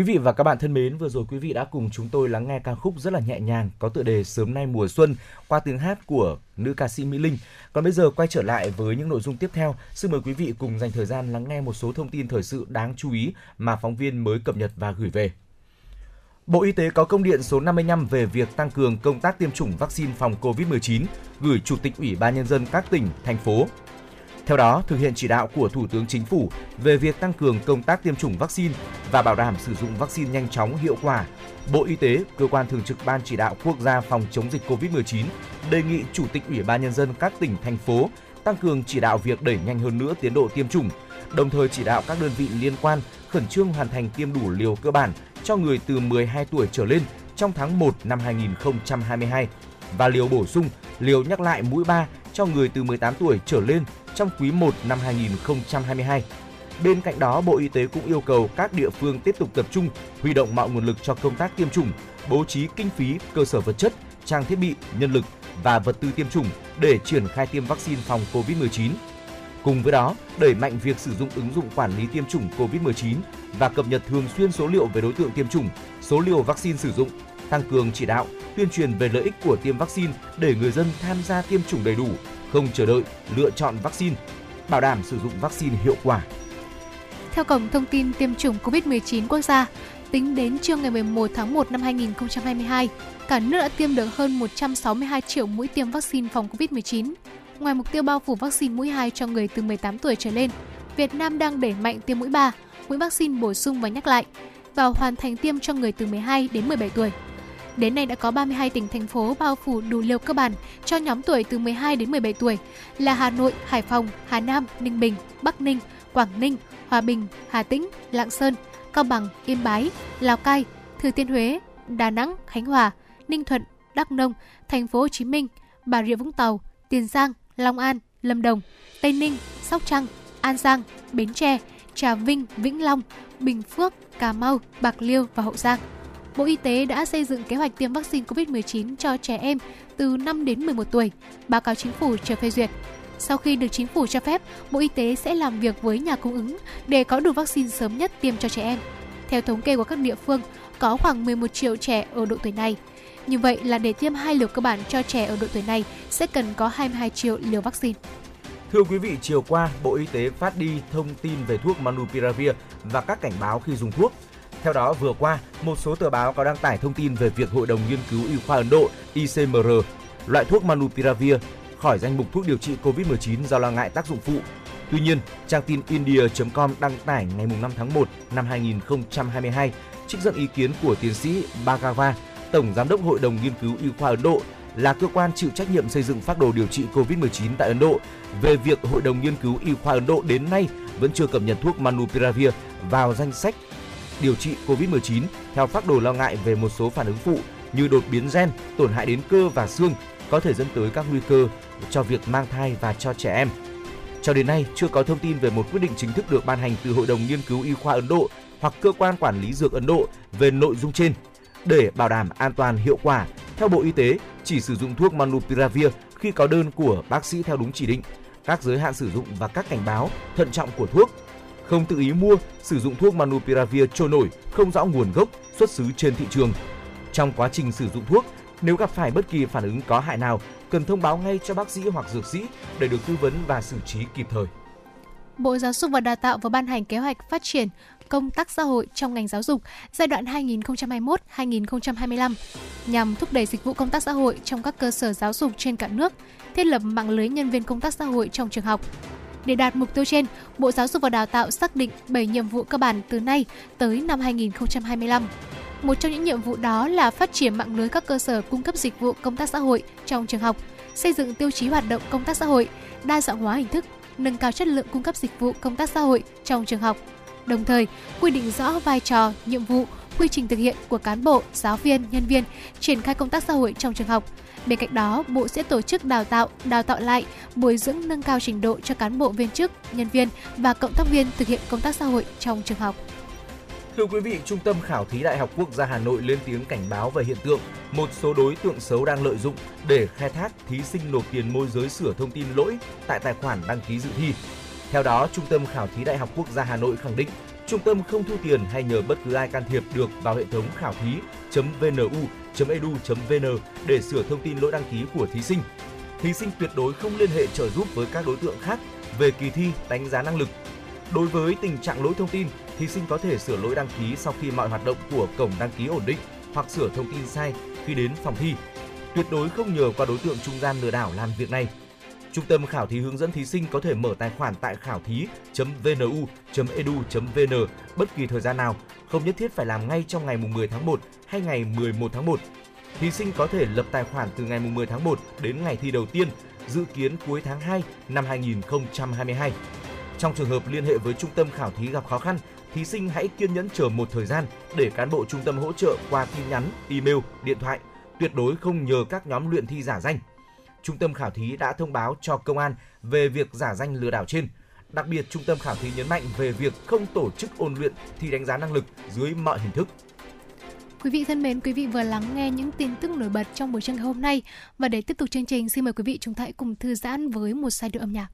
Speaker 3: Quý vị và các bạn thân mến, vừa rồi quý vị đã cùng chúng tôi lắng nghe ca khúc rất là nhẹ nhàng có tựa đề Sớm nay mùa xuân qua tiếng hát của nữ ca sĩ Mỹ Linh. Còn bây giờ quay trở lại với những nội dung tiếp theo, xin mời quý vị cùng dành thời gian lắng nghe một số thông tin thời sự đáng chú ý mà phóng viên mới cập nhật và gửi về. Bộ Y tế có công điện số 55 về việc tăng cường công tác tiêm chủng vaccine phòng COVID-19 gửi Chủ tịch Ủy ban Nhân dân các tỉnh, thành phố. Theo đó, thực hiện chỉ đạo của Thủ tướng Chính phủ về việc tăng cường công tác tiêm chủng vaccine và bảo đảm sử dụng vaccine nhanh chóng hiệu quả, Bộ Y tế, cơ quan thường trực Ban chỉ đạo quốc gia phòng chống dịch COVID-19 đề nghị Chủ tịch Ủy ban Nhân dân các tỉnh, thành phố tăng cường chỉ đạo việc đẩy nhanh hơn nữa tiến độ tiêm chủng, đồng thời chỉ đạo các đơn vị liên quan khẩn trương hoàn thành tiêm đủ liều cơ bản cho người từ 12 tuổi trở lên trong tháng 1 năm 2022 và liều bổ sung, liều nhắc lại mũi 3 cho người từ 18 tuổi trở lên trong quý 1 năm 2022. Bên cạnh đó, Bộ Y tế cũng yêu cầu các địa phương tiếp tục tập trung huy động mọi nguồn lực cho công tác tiêm chủng, bố trí kinh phí, cơ sở vật chất, trang thiết bị, nhân lực và vật tư tiêm chủng để triển khai tiêm vaccine phòng COVID-19. Cùng với đó, đẩy mạnh việc sử dụng ứng dụng quản lý tiêm chủng COVID-19 và cập nhật thường xuyên số liệu về đối tượng tiêm chủng, số liều vaccine sử dụng, tăng cường chỉ đạo, tuyên truyền về lợi ích của tiêm vaccine để người dân tham gia tiêm chủng đầy đủ, không chờ đợi, lựa chọn vaccine, bảo đảm sử dụng vaccine hiệu quả.
Speaker 4: Theo Cổng Thông tin Tiêm chủng COVID-19 quốc gia, tính đến trưa ngày 11 tháng 1 năm 2022, cả nước đã tiêm được hơn 162 triệu mũi tiêm vaccine phòng COVID-19. Ngoài mục tiêu bao phủ vaccine mũi 2 cho người từ 18 tuổi trở lên, Việt Nam đang đẩy mạnh tiêm mũi 3, mũi vaccine bổ sung và nhắc lại, và hoàn thành tiêm cho người từ 12 đến 17 tuổi. Đến nay đã có 32 tỉnh thành phố bao phủ đủ liều cơ bản cho nhóm tuổi từ 12 đến 17 tuổi là Hà Nội, Hải Phòng, Hà Nam, Ninh Bình, Bắc Ninh, Quảng Ninh, Hòa Bình, Hà Tĩnh, Lạng Sơn, Cao Bằng, Yên Bái, Lào Cai, Thừa Thiên Huế, Đà Nẵng, Khánh Hòa, Ninh Thuận, Đắk Nông, Thành phố Hồ Chí Minh, Bà Rịa Vũng Tàu, Tiền Giang, Long An, Lâm Đồng, Tây Ninh, Sóc Trăng, An Giang, Bến Tre, Trà Vinh, Vĩnh Long, Bình Phước, Cà Mau, Bạc Liêu và Hậu Giang. Bộ Y tế đã xây dựng kế hoạch tiêm vaccine COVID-19 cho trẻ em từ 5 đến 11 tuổi, báo cáo chính phủ chờ phê duyệt. Sau khi được chính phủ cho phép, Bộ Y tế sẽ làm việc với nhà cung ứng để có đủ vaccine sớm nhất tiêm cho trẻ em. Theo thống kê của các địa phương, có khoảng 11 triệu trẻ ở độ tuổi này. Như vậy là để tiêm hai liều cơ bản cho trẻ ở độ tuổi này sẽ cần có 22 triệu liều vaccine.
Speaker 3: Thưa quý vị, chiều qua, Bộ Y tế phát đi thông tin về thuốc Manupiravir và các cảnh báo khi dùng thuốc. Theo đó, vừa qua, một số tờ báo có đăng tải thông tin về việc Hội đồng Nghiên cứu Y khoa Ấn Độ ICMR loại thuốc Manupiravir khỏi danh mục thuốc điều trị COVID-19 do lo ngại tác dụng phụ. Tuy nhiên, trang tin India.com đăng tải ngày 5 tháng 1 năm 2022 trích dẫn ý kiến của tiến sĩ Bhagava, Tổng Giám đốc Hội đồng Nghiên cứu Y khoa Ấn Độ là cơ quan chịu trách nhiệm xây dựng phác đồ điều trị COVID-19 tại Ấn Độ về việc Hội đồng Nghiên cứu Y khoa Ấn Độ đến nay vẫn chưa cập nhật thuốc Manupiravir vào danh sách điều trị COVID-19 theo phác đồ lo ngại về một số phản ứng phụ như đột biến gen, tổn hại đến cơ và xương có thể dẫn tới các nguy cơ cho việc mang thai và cho trẻ em. Cho đến nay, chưa có thông tin về một quyết định chính thức được ban hành từ Hội đồng Nghiên cứu Y khoa Ấn Độ hoặc cơ quan quản lý dược Ấn Độ về nội dung trên. Để bảo đảm an toàn hiệu quả, theo Bộ Y tế, chỉ sử dụng thuốc Manupiravir khi có đơn của bác sĩ theo đúng chỉ định, các giới hạn sử dụng và các cảnh báo thận trọng của thuốc. Không tự ý mua, sử dụng thuốc Manupiravir trôi nổi, không rõ nguồn gốc, xuất xứ trên thị trường. Trong quá trình sử dụng thuốc, nếu gặp phải bất kỳ phản ứng có hại nào, cần thông báo ngay cho bác sĩ hoặc dược sĩ để được tư vấn và xử trí kịp thời.
Speaker 4: Bộ Giáo dục và Đào tạo vừa ban hành kế hoạch phát triển công tác xã hội trong ngành giáo dục giai đoạn 2021-2025 nhằm thúc đẩy dịch vụ công tác xã hội trong các cơ sở giáo dục trên cả nước, thiết lập mạng lưới nhân viên công tác xã hội trong trường học. Để đạt mục tiêu trên, Bộ Giáo dục và Đào tạo xác định 7 nhiệm vụ cơ bản từ nay tới năm 2025. Một trong những nhiệm vụ đó là phát triển mạng lưới các cơ sở cung cấp dịch vụ công tác xã hội trong trường học, xây dựng tiêu chí hoạt động công tác xã hội, đa dạng hóa hình thức, nâng cao chất lượng cung cấp dịch vụ công tác xã hội trong trường học. Đồng thời, quy định rõ vai trò, nhiệm vụ
Speaker 11: quy trình thực hiện của cán bộ, giáo viên, nhân viên triển khai công tác xã hội trong trường học. Bên cạnh đó, Bộ sẽ tổ chức đào tạo, đào tạo lại, bồi dưỡng nâng cao trình độ cho cán bộ viên chức, nhân viên và cộng tác viên thực hiện công tác xã hội trong trường học.
Speaker 3: Thưa quý vị, Trung tâm Khảo thí Đại học Quốc gia Hà Nội lên tiếng cảnh báo về hiện tượng một số đối tượng xấu đang lợi dụng để khai thác thí sinh nộp tiền môi giới sửa thông tin lỗi tại tài khoản đăng ký dự thi. Theo đó, Trung tâm Khảo thí Đại học Quốc gia Hà Nội khẳng định trung tâm không thu tiền hay nhờ bất cứ ai can thiệp được vào hệ thống khảo thí.vnu.edu.vn để sửa thông tin lỗi đăng ký của thí sinh. Thí sinh tuyệt đối không liên hệ trợ giúp với các đối tượng khác về kỳ thi đánh giá năng lực. Đối với tình trạng lỗi thông tin, thí sinh có thể sửa lỗi đăng ký sau khi mọi hoạt động của cổng đăng ký ổn định hoặc sửa thông tin sai khi đến phòng thi. Tuyệt đối không nhờ qua đối tượng trung gian lừa đảo làm việc này. Trung tâm khảo thí hướng dẫn thí sinh có thể mở tài khoản tại khảo thí.vnu.edu.vn e bất kỳ thời gian nào, không nhất thiết phải làm ngay trong ngày 10 tháng 1 hay ngày 11 tháng 1. Thí sinh có thể lập tài khoản từ ngày 10 tháng 1 đến ngày thi đầu tiên, dự kiến cuối tháng 2 năm 2022. Trong trường hợp liên hệ với trung tâm khảo thí gặp khó khăn, thí sinh hãy kiên nhẫn chờ một thời gian để cán bộ trung tâm hỗ trợ qua tin nhắn, email, điện thoại. Tuyệt đối không nhờ các nhóm luyện thi giả danh. Trung tâm khảo thí đã thông báo cho công an về việc giả danh lừa đảo trên. Đặc biệt, trung tâm khảo thí nhấn mạnh về việc không tổ chức ôn luyện thi đánh giá năng lực dưới mọi hình thức.
Speaker 11: Quý vị thân mến, quý vị vừa lắng nghe những tin tức nổi bật trong buổi trưa ngày hôm nay và để tiếp tục chương trình, xin mời quý vị chúng ta hãy cùng thư giãn với một giai điệu âm nhạc.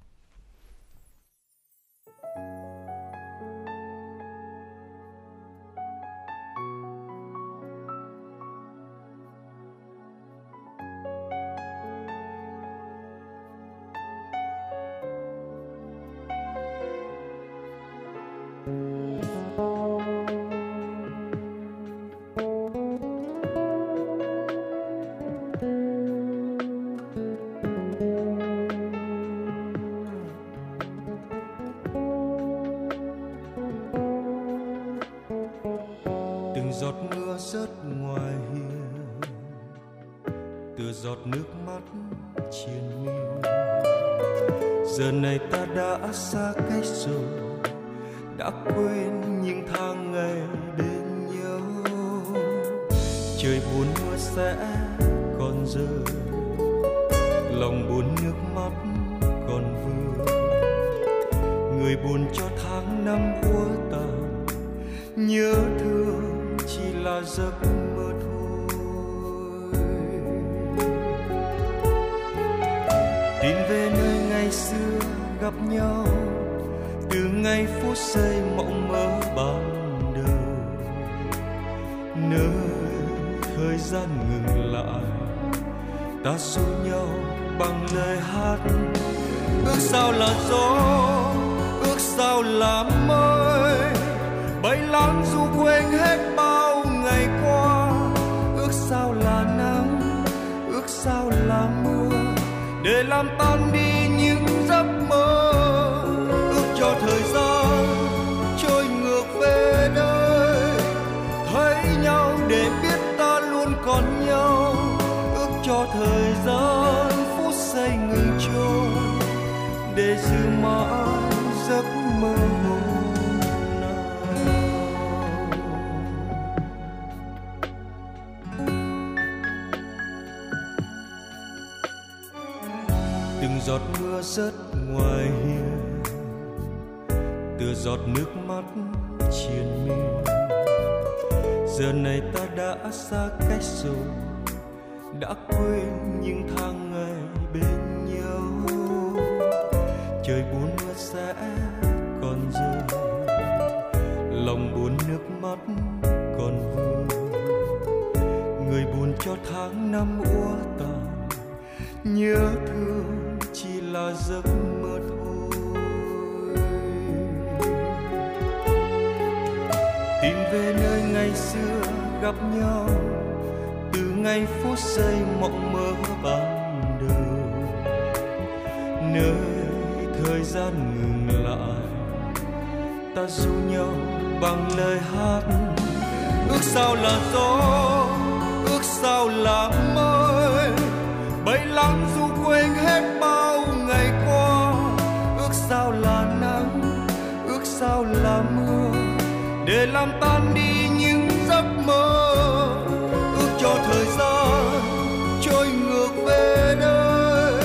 Speaker 12: Trôi ngược về nơi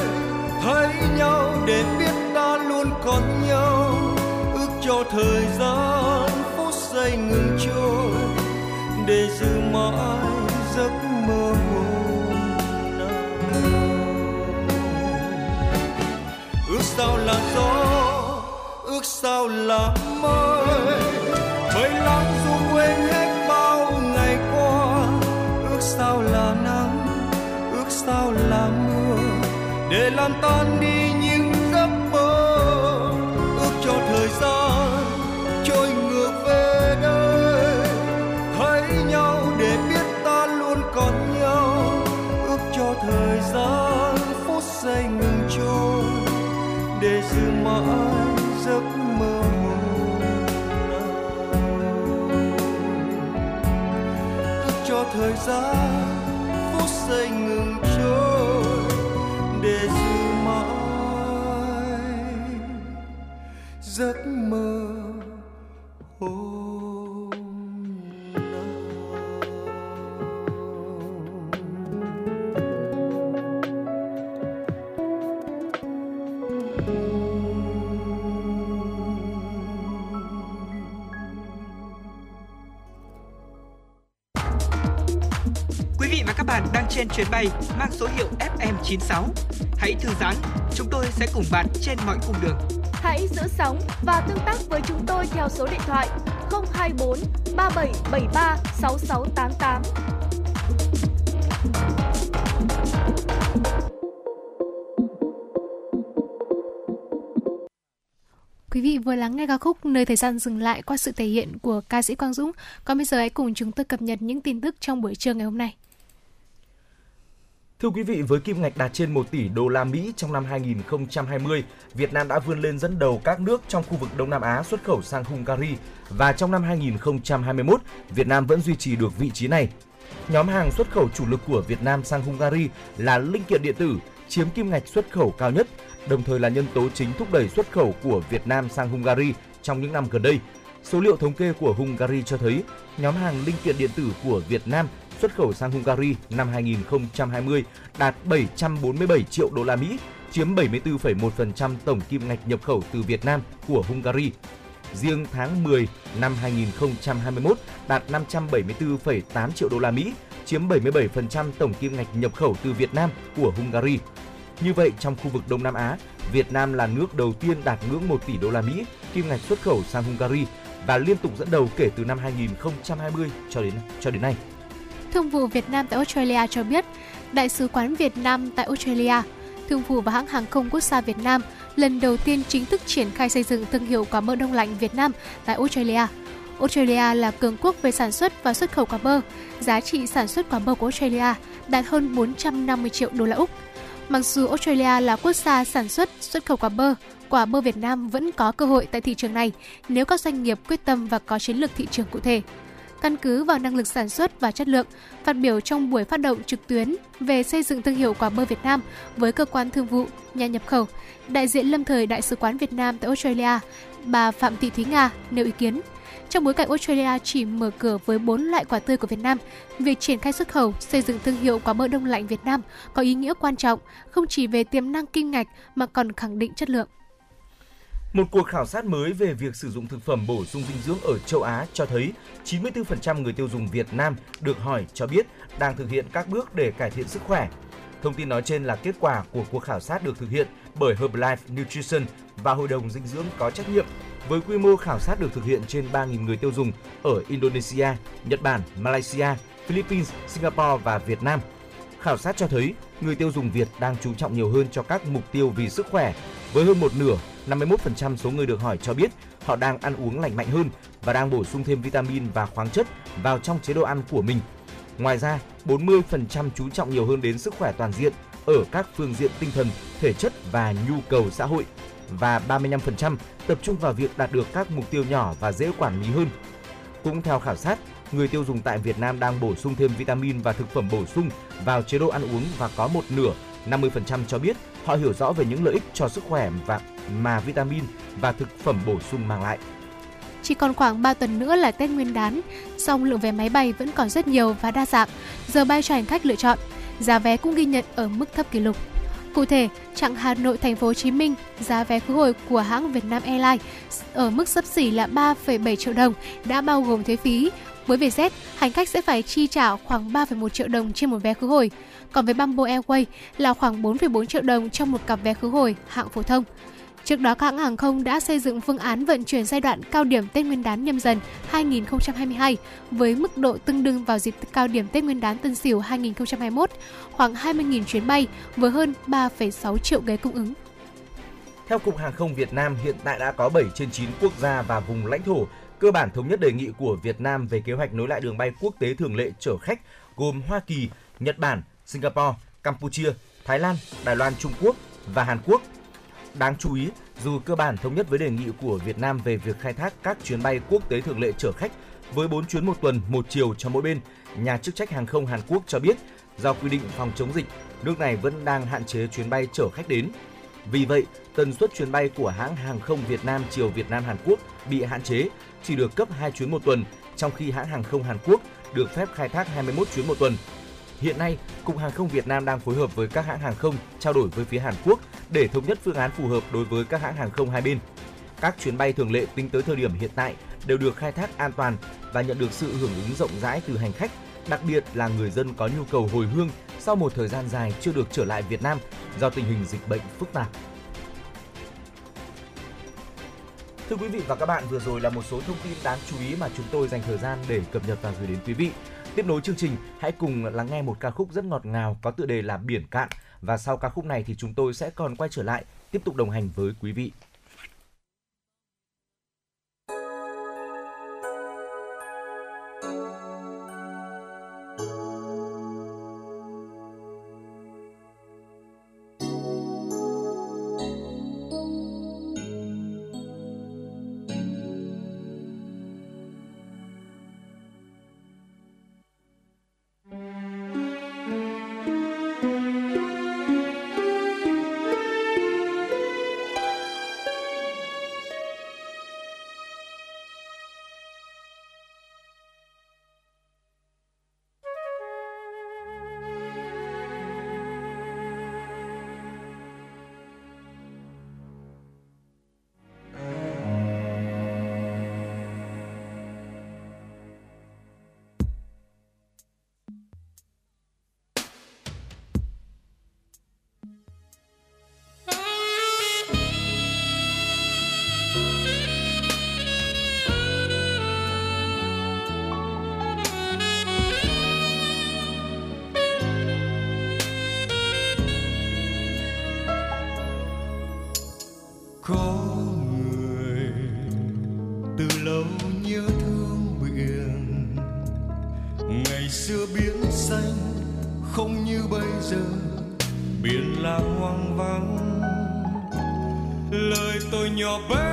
Speaker 11: thấy nhau để biết ta luôn còn nhau. Ước cho thời gian phút giây ngừng trôi, để giữ mãi giấc mơ hôm ước sao là gió, ước sao là mây. Mây lắng dù quên hết để lan tan đi những giấc mơ. Ước cho thời gian trôi ngược về đây. Thấy nhau để biết ta luôn còn nhau. Ước cho thời gian phút giây ngừng trôi để giữ mãi giấc mơ hôm ước cho thời gian
Speaker 1: trên chuyến bay mang số hiệu FM96. Hãy thư giãn, chúng tôi sẽ cùng bạn trên mọi cung đường.
Speaker 2: Hãy giữ sóng và tương tác với chúng tôi theo số điện thoại 024 3773 6688.
Speaker 4: Quý vị vừa lắng nghe ca khúc Nơi thời gian dừng lại qua sự thể hiện của ca sĩ Quang Dũng. Còn bây giờ hãy cùng chúng tôi cập nhật những tin tức trong buổi trưa ngày hôm nay.
Speaker 3: Thưa quý vị, với kim ngạch đạt trên 1 tỷ đô la Mỹ trong năm 2020, Việt Nam đã vươn lên dẫn đầu các nước trong khu vực Đông Nam Á xuất khẩu sang Hungary và trong năm 2021, Việt Nam vẫn duy trì được vị trí này. Nhóm hàng xuất khẩu chủ lực của Việt Nam sang Hungary là linh kiện điện tử, chiếm kim ngạch xuất khẩu cao nhất, đồng thời là nhân tố chính thúc đẩy xuất khẩu của Việt Nam sang Hungary trong những năm gần đây. Số liệu thống kê của Hungary cho thấy, nhóm hàng linh kiện điện tử của Việt Nam xuất khẩu sang Hungary năm 2020 đạt 747 triệu đô la Mỹ, chiếm 74,1% tổng kim ngạch nhập khẩu từ Việt Nam của Hungary. Riêng tháng 10 năm 2021 đạt 574,8 triệu đô la Mỹ, chiếm 77% tổng kim ngạch nhập khẩu từ Việt Nam của Hungary. Như vậy, trong khu vực Đông Nam Á, Việt Nam là nước đầu tiên đạt ngưỡng 1 tỷ đô la Mỹ kim ngạch xuất khẩu sang Hungary và liên tục dẫn đầu kể từ năm 2020 cho đến cho đến nay.
Speaker 4: Thương vụ Việt Nam tại Australia cho biết, Đại sứ quán Việt Nam tại Australia, Thương vụ và hãng hàng không quốc gia Việt Nam lần đầu tiên chính thức triển khai xây dựng thương hiệu quả mơ đông lạnh Việt Nam tại Australia. Australia là cường quốc về sản xuất và xuất khẩu quả bơ. Giá trị sản xuất quả bơ của Australia đạt hơn 450 triệu đô la Úc. Mặc dù Australia là quốc gia sản xuất, xuất khẩu quả bơ, quả bơ Việt Nam vẫn có cơ hội tại thị trường này nếu các doanh nghiệp quyết tâm và có chiến lược thị trường cụ thể. Căn cứ vào năng lực sản xuất và chất lượng, phát biểu trong buổi phát động trực tuyến về xây dựng thương hiệu quả bơ Việt Nam với cơ quan thương vụ, nhà nhập khẩu, đại diện lâm thời Đại sứ quán Việt Nam tại Australia, bà Phạm Thị Thúy Nga nêu ý kiến. Trong bối cảnh Australia chỉ mở cửa với 4 loại quả tươi của Việt Nam, việc triển khai xuất khẩu, xây dựng thương hiệu quả bơ đông lạnh Việt Nam có ý nghĩa quan trọng, không chỉ về tiềm năng kim ngạch mà còn khẳng định chất lượng.
Speaker 3: Một cuộc khảo sát mới về việc sử dụng thực phẩm bổ sung dinh dưỡng ở châu Á cho thấy 94% người tiêu dùng Việt Nam được hỏi cho biết đang thực hiện các bước để cải thiện sức khỏe. Thông tin nói trên là kết quả của cuộc khảo sát được thực hiện bởi Herbalife Nutrition và Hội đồng dinh dưỡng có trách nhiệm với quy mô khảo sát được thực hiện trên 3.000 người tiêu dùng ở Indonesia, Nhật Bản, Malaysia, Philippines, Singapore và Việt Nam. Khảo sát cho thấy người tiêu dùng Việt đang chú trọng nhiều hơn cho các mục tiêu vì sức khỏe, với hơn một nửa, 51% số người được hỏi cho biết họ đang ăn uống lành mạnh hơn và đang bổ sung thêm vitamin và khoáng chất vào trong chế độ ăn của mình. Ngoài ra, 40% chú trọng nhiều hơn đến sức khỏe toàn diện ở các phương diện tinh thần, thể chất và nhu cầu xã hội và 35% tập trung vào việc đạt được các mục tiêu nhỏ và dễ quản lý hơn. Cũng theo khảo sát, người tiêu dùng tại Việt Nam đang bổ sung thêm vitamin và thực phẩm bổ sung vào chế độ ăn uống và có một nửa, 50% cho biết họ hiểu rõ về những lợi ích cho sức khỏe và mà vitamin và thực phẩm bổ sung mang lại.
Speaker 4: chỉ còn khoảng 3 tuần nữa là Tết Nguyên đán, song lượng vé máy bay vẫn còn rất nhiều và đa dạng, giờ bay cho hành khách lựa chọn. Giá vé cũng ghi nhận ở mức thấp kỷ lục. Cụ thể, chặng Hà Nội Thành phố Hồ Chí Minh, giá vé khứ hồi của hãng Vietnam Airlines ở mức sấp xỉ là 3,7 triệu đồng đã bao gồm thuế phí. Với Vietjet, hành khách sẽ phải chi trả khoảng 3,1 triệu đồng trên một vé khứ hồi. Còn với Bamboo Airways là khoảng 4,4 triệu đồng trong một cặp vé khứ hồi hạng phổ thông. Trước đó, các hãng hàng không đã xây dựng phương án vận chuyển giai đoạn cao điểm Tết Nguyên đán nhâm dần 2022 với mức độ tương đương vào dịp cao điểm Tết Nguyên đán Tân Sửu 2021, khoảng 20.000 chuyến bay với hơn 3,6 triệu ghế cung ứng.
Speaker 3: Theo Cục Hàng không Việt Nam, hiện tại đã có 7 trên 9 quốc gia và vùng lãnh thổ cơ bản thống nhất đề nghị của Việt Nam về kế hoạch nối lại đường bay quốc tế thường lệ chở khách gồm Hoa Kỳ, Nhật Bản, Singapore, Campuchia, Thái Lan, Đài Loan, Trung Quốc và Hàn Quốc. Đáng chú ý, dù cơ bản thống nhất với đề nghị của Việt Nam về việc khai thác các chuyến bay quốc tế thường lệ chở khách với 4 chuyến một tuần, một chiều cho mỗi bên, nhà chức trách hàng không Hàn Quốc cho biết do quy định phòng chống dịch, nước này vẫn đang hạn chế chuyến bay chở khách đến. Vì vậy, tần suất chuyến bay của hãng hàng không Việt Nam chiều Việt Nam Hàn Quốc bị hạn chế, chỉ được cấp 2 chuyến một tuần, trong khi hãng hàng không Hàn Quốc được phép khai thác 21 chuyến một tuần. Hiện nay, Cục Hàng không Việt Nam đang phối hợp với các hãng hàng không trao đổi với phía Hàn Quốc để thống nhất phương án phù hợp đối với các hãng hàng không hai bên. Các chuyến bay thường lệ tính tới thời điểm hiện tại đều được khai thác an toàn và nhận được sự hưởng ứng rộng rãi từ hành khách, đặc biệt là người dân có nhu cầu hồi hương sau một thời gian dài chưa được trở lại Việt Nam do tình hình dịch bệnh phức tạp. Thưa quý vị và các bạn, vừa rồi là một số thông tin đáng chú ý mà chúng tôi dành thời gian để cập nhật và gửi đến quý vị. Tiếp nối chương trình, hãy cùng lắng nghe một ca khúc rất ngọt ngào có tựa đề là Biển Cạn và sau ca khúc này thì chúng tôi sẽ còn quay trở lại tiếp tục đồng hành với quý vị.
Speaker 11: Tôi nhỏ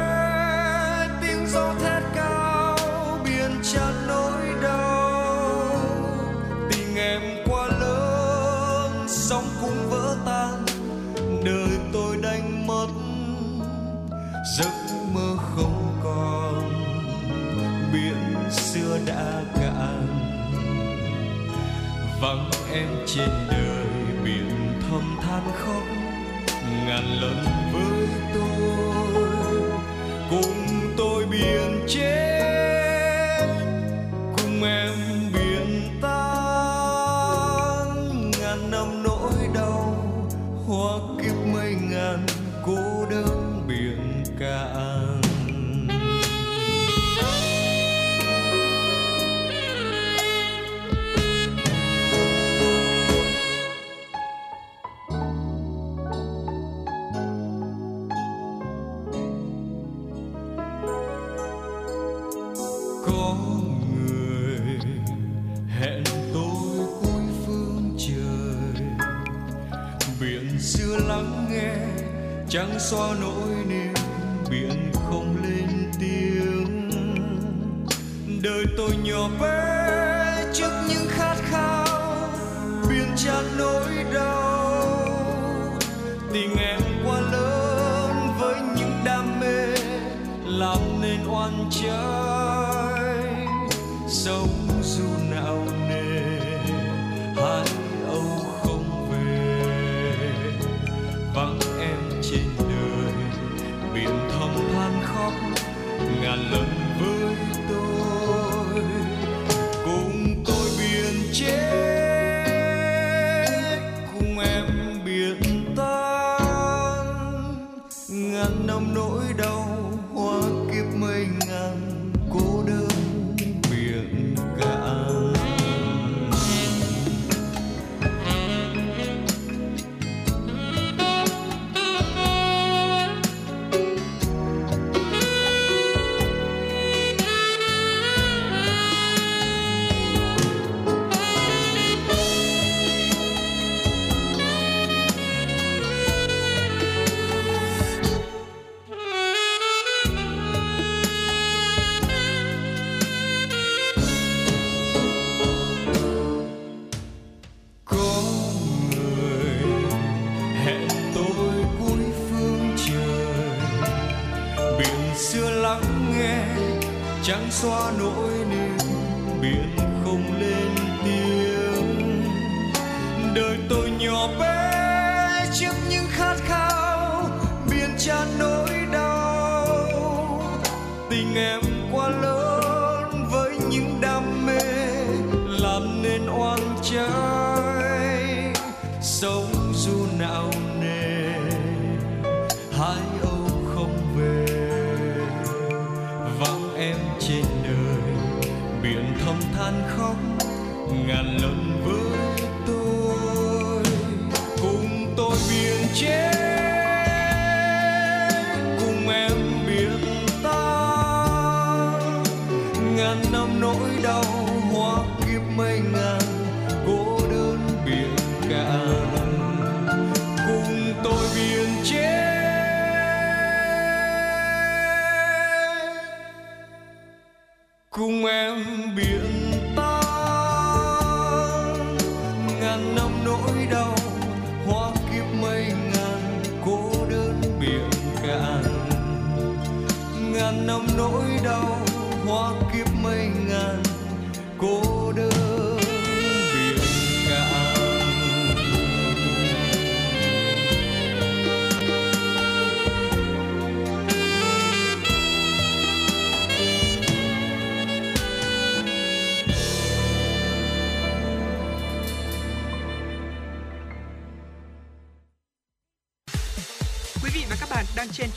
Speaker 11: đời tôi nhỏ bé trước những khát khao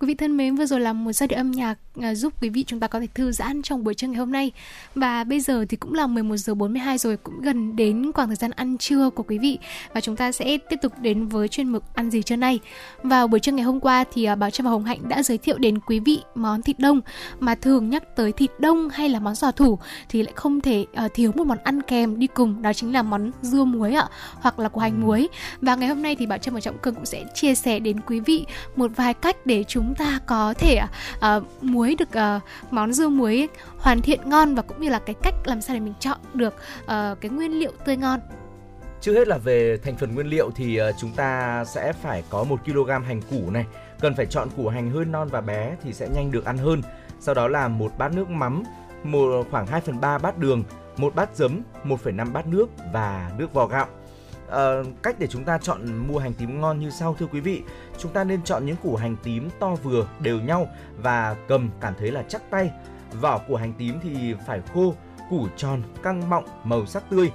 Speaker 4: Quý vị thân mến, vừa rồi là một giai điệu âm nhạc à, giúp quý vị chúng ta có thể thư giãn trong buổi trưa ngày hôm nay. Và bây giờ thì cũng là 11 giờ 42 rồi, cũng gần đến khoảng thời gian ăn trưa của quý vị và chúng ta sẽ tiếp tục đến với chuyên mục ăn gì trưa nay. Vào buổi trưa ngày hôm qua thì à, Bảo Trâm và Hồng Hạnh đã giới thiệu đến quý vị món thịt đông mà thường nhắc tới thịt đông hay là món giò thủ thì lại không thể à, thiếu một món ăn kèm đi cùng đó chính là món dưa muối ạ hoặc là củ hành muối. Và ngày hôm nay thì Bảo Trâm và Trọng Cường cũng sẽ chia sẻ đến quý vị một vài cách để chúng chúng ta có thể uh, muối được uh, món dưa muối hoàn thiện ngon và cũng như là cái cách làm sao để mình chọn được uh, cái nguyên liệu tươi ngon
Speaker 3: Trước hết là về thành phần nguyên liệu thì chúng ta sẽ phải có 1 kg hành củ này, cần phải chọn củ hành hơi non và bé thì sẽ nhanh được ăn hơn. Sau đó là một bát nước mắm, một khoảng 2 phần 3 bát đường, một bát giấm, 1,5 bát nước và nước vò gạo. Ờ, cách để chúng ta chọn mua hành tím ngon như sau thưa quý vị. Chúng ta nên chọn những củ hành tím to vừa đều nhau và cầm cảm thấy là chắc tay. Vỏ của hành tím thì phải khô củ tròn căng mọng màu sắc tươi.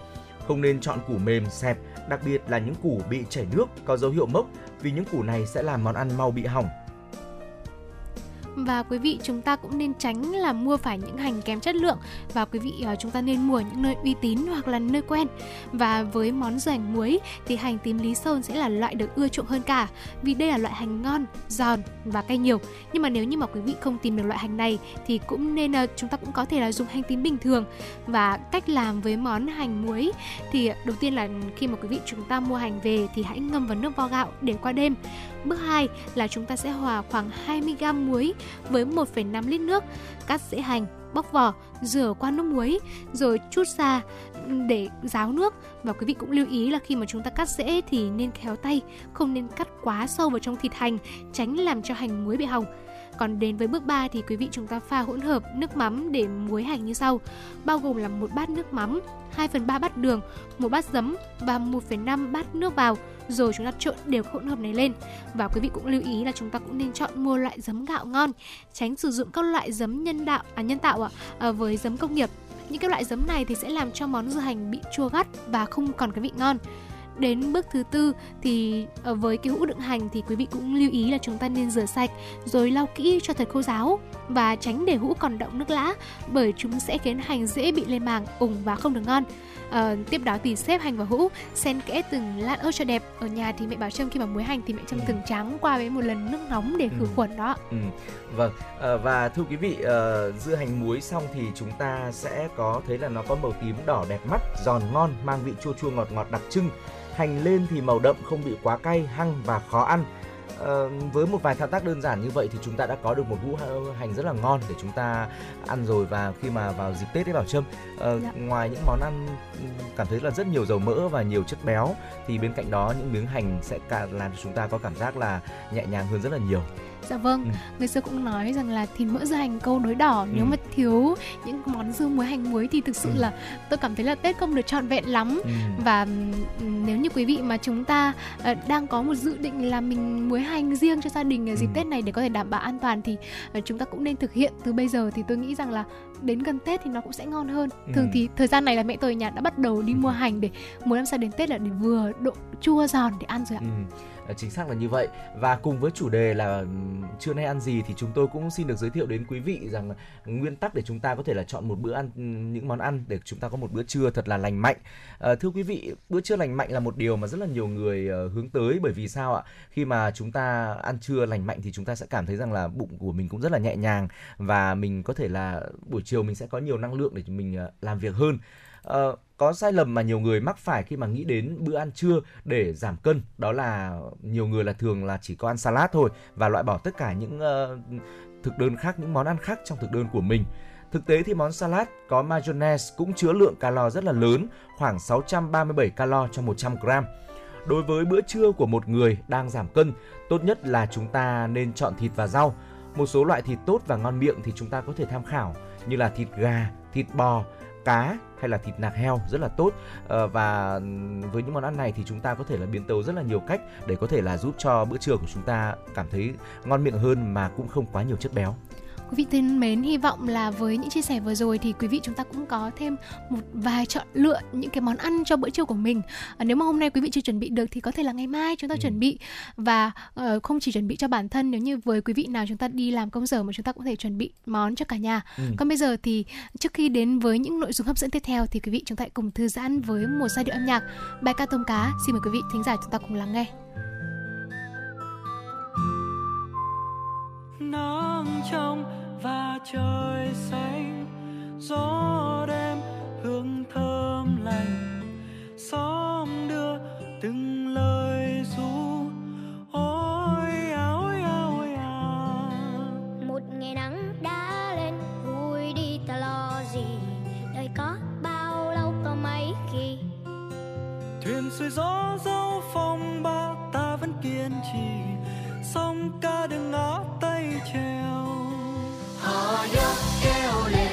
Speaker 3: Không nên chọn củ mềm xẹp đặc biệt là những củ bị chảy nước có dấu hiệu mốc vì những củ này sẽ làm món ăn mau bị hỏng
Speaker 4: và quý vị chúng ta cũng nên tránh là mua phải những hành kém chất lượng. Và quý vị ờ, chúng ta nên mua ở những nơi uy tín hoặc là nơi quen. Và với món dưa hành muối thì hành tím lý sơn sẽ là loại được ưa chuộng hơn cả. Vì đây là loại hành ngon, giòn và cay nhiều. Nhưng mà nếu như mà quý vị không tìm được loại hành này thì cũng nên ờ, chúng ta cũng có thể là dùng hành tím bình thường. Và cách làm với món hành muối thì ờ, đầu tiên là khi mà quý vị chúng ta mua hành về thì hãy ngâm vào nước vo gạo để qua đêm. Bước 2 là chúng ta sẽ hòa khoảng 20g muối với 1,5 lít nước, cắt dễ hành, bóc vỏ, rửa qua nước muối rồi chút ra để ráo nước và quý vị cũng lưu ý là khi mà chúng ta cắt rễ thì nên khéo tay, không nên cắt quá sâu vào trong thịt hành, tránh làm cho hành muối bị hỏng. Còn đến với bước 3 thì quý vị chúng ta pha hỗn hợp nước mắm để muối hành như sau, bao gồm là một bát nước mắm, 2 phần 3 bát đường, một bát giấm và 1,5 bát nước vào. Rồi chúng ta trộn đều hỗn hợp này lên. Và quý vị cũng lưu ý là chúng ta cũng nên chọn mua loại giấm gạo ngon tránh sử dụng các loại giấm nhân đạo à nhân tạo ạ à, với giấm công nghiệp. Những cái loại giấm này thì sẽ làm cho món dưa hành bị chua gắt và không còn cái vị ngon đến bước thứ tư thì ờ, với cái hũ đựng hành thì quý vị cũng lưu ý là chúng ta nên rửa sạch rồi lau kỹ cho thật khô ráo và tránh để hũ còn động nước lã bởi chúng sẽ khiến hành dễ bị lên màng ủng và không được ngon. Ờ, tiếp đó thì xếp hành vào hũ xen kẽ từng lát ớt cho đẹp. Ở nhà thì mẹ bảo trâm khi mà muối hành thì mẹ trâm từng tráng qua với một lần nước nóng để khử
Speaker 3: Ừ.
Speaker 4: khuẩn đó.
Speaker 3: Ừ, vâng Ờ, và thưa quý vị ờ, dưa hành muối xong thì chúng ta sẽ có thấy là nó có màu tím đỏ đẹp mắt giòn ngon mang vị chua chua ngọt ngọt đặc trưng hành lên thì màu đậm không bị quá cay hăng và khó ăn Ờ, với một vài thao tác đơn giản như vậy thì chúng ta đã có được một hũ hành rất là ngon để chúng ta ăn rồi và khi mà vào dịp Tết ấy Bảo Trâm ờ,
Speaker 4: Dạ.
Speaker 3: ngoài những món ăn cảm thấy là rất nhiều dầu mỡ và nhiều chất béo thì bên cạnh đó những miếng hành sẽ cả làm cho chúng ta có cảm giác là nhẹ nhàng hơn rất là nhiều.
Speaker 4: Dạ vâng,
Speaker 3: Ừ.
Speaker 4: người xưa cũng nói rằng là thịt mỡ dưa hành câu đối đỏ nếu
Speaker 3: Ừ.
Speaker 4: mà thiếu những món dưa muối hành muối thì thực sự
Speaker 3: Ừ.
Speaker 4: là tôi cảm thấy là Tết không được trọn vẹn lắm.
Speaker 3: Ừ.
Speaker 4: Và ừm, nếu như quý vị mà chúng ta ờ, đang có một dự định là mình muối hành riêng cho gia đình ở dịp
Speaker 3: Ừ.
Speaker 4: Tết này để có thể đảm bảo an toàn thì ờ, chúng ta cũng nên thực hiện từ bây giờ thì tôi nghĩ rằng là đến gần Tết thì nó cũng sẽ ngon hơn. Thường
Speaker 3: Ừ.
Speaker 4: thì thời gian này là mẹ tôi ở nhà đã bắt đầu đi mua hành để mỗi năm sau đến Tết là để vừa độ chua giòn để ăn rồi ạ.
Speaker 3: Ừ, Ờ, chính xác là như vậy. Và cùng với chủ đề là ừ, trưa nay ăn gì thì chúng tôi cũng xin được giới thiệu đến quý vị rằng nguyên tắc để chúng ta có thể là chọn một bữa ăn ừ, những món ăn để chúng ta có một bữa trưa thật là lành mạnh. À, thưa quý vị bữa trưa lành mạnh là một điều mà rất là nhiều người ờ, hướng tới. Bởi vì sao ạ? Khi mà chúng ta ăn trưa lành mạnh thì chúng ta sẽ cảm thấy rằng là bụng của mình cũng rất là nhẹ nhàng và mình có thể là buổi chiều mình sẽ có nhiều năng lượng để mình làm việc hơn. Ờ, có sai lầm mà nhiều người mắc phải khi mà nghĩ đến bữa ăn trưa để giảm cân đó là nhiều người là thường là chỉ có ăn salad thôi và loại bỏ tất cả những uh, thực đơn khác những món ăn khác trong thực đơn của mình Thực tế thì món salad có mayonnaise cũng chứa lượng calo rất là lớn, khoảng 637 calo cho 100 gram. Đối với bữa trưa của một người đang giảm cân, tốt nhất là chúng ta nên chọn thịt và rau. Một số loại thịt tốt và ngon miệng thì chúng ta có thể tham khảo như là thịt gà, thịt bò, cá hay là thịt nạc heo rất là tốt ờ, và với những món ăn này thì chúng ta có thể là biến tấu rất là nhiều cách để có thể là giúp cho bữa trưa của chúng ta cảm thấy ngon miệng hơn mà cũng không quá nhiều chất béo.
Speaker 4: Quý vị thân mến, hy vọng là với những chia sẻ vừa rồi thì quý vị chúng ta cũng có thêm một vài chọn lựa những cái món ăn cho bữa trưa của mình. À, nếu mà hôm nay quý vị chưa chuẩn bị được thì có thể là ngày mai chúng ta chuẩn bị và ờ, không chỉ chuẩn bị cho bản thân nếu như với quý vị nào chúng ta đi làm công sở mà chúng ta cũng có thể chuẩn bị món cho cả nhà.
Speaker 5: Ừ.
Speaker 4: Còn bây giờ thì trước khi đến với những nội dung hấp dẫn tiếp theo thì quý vị chúng ta hãy cùng thư giãn với một giai điệu âm nhạc bài ca tôm cá. Xin mời quý vị thính giả chúng ta cùng lắng nghe.
Speaker 5: nắng trong và trời xanh gió đêm hương thơm lành. Xóm đưa từng lời ru ôi à ôi à
Speaker 13: một ngày nắng đã lên vui đi ta lo gì? Đời có bao lâu có mấy khi?
Speaker 5: Thuyền xuôi gió dấu phong ba ta vẫn kiên trì. Sông ca đừng ngó tay treo
Speaker 7: Họ dốc kêu lên cá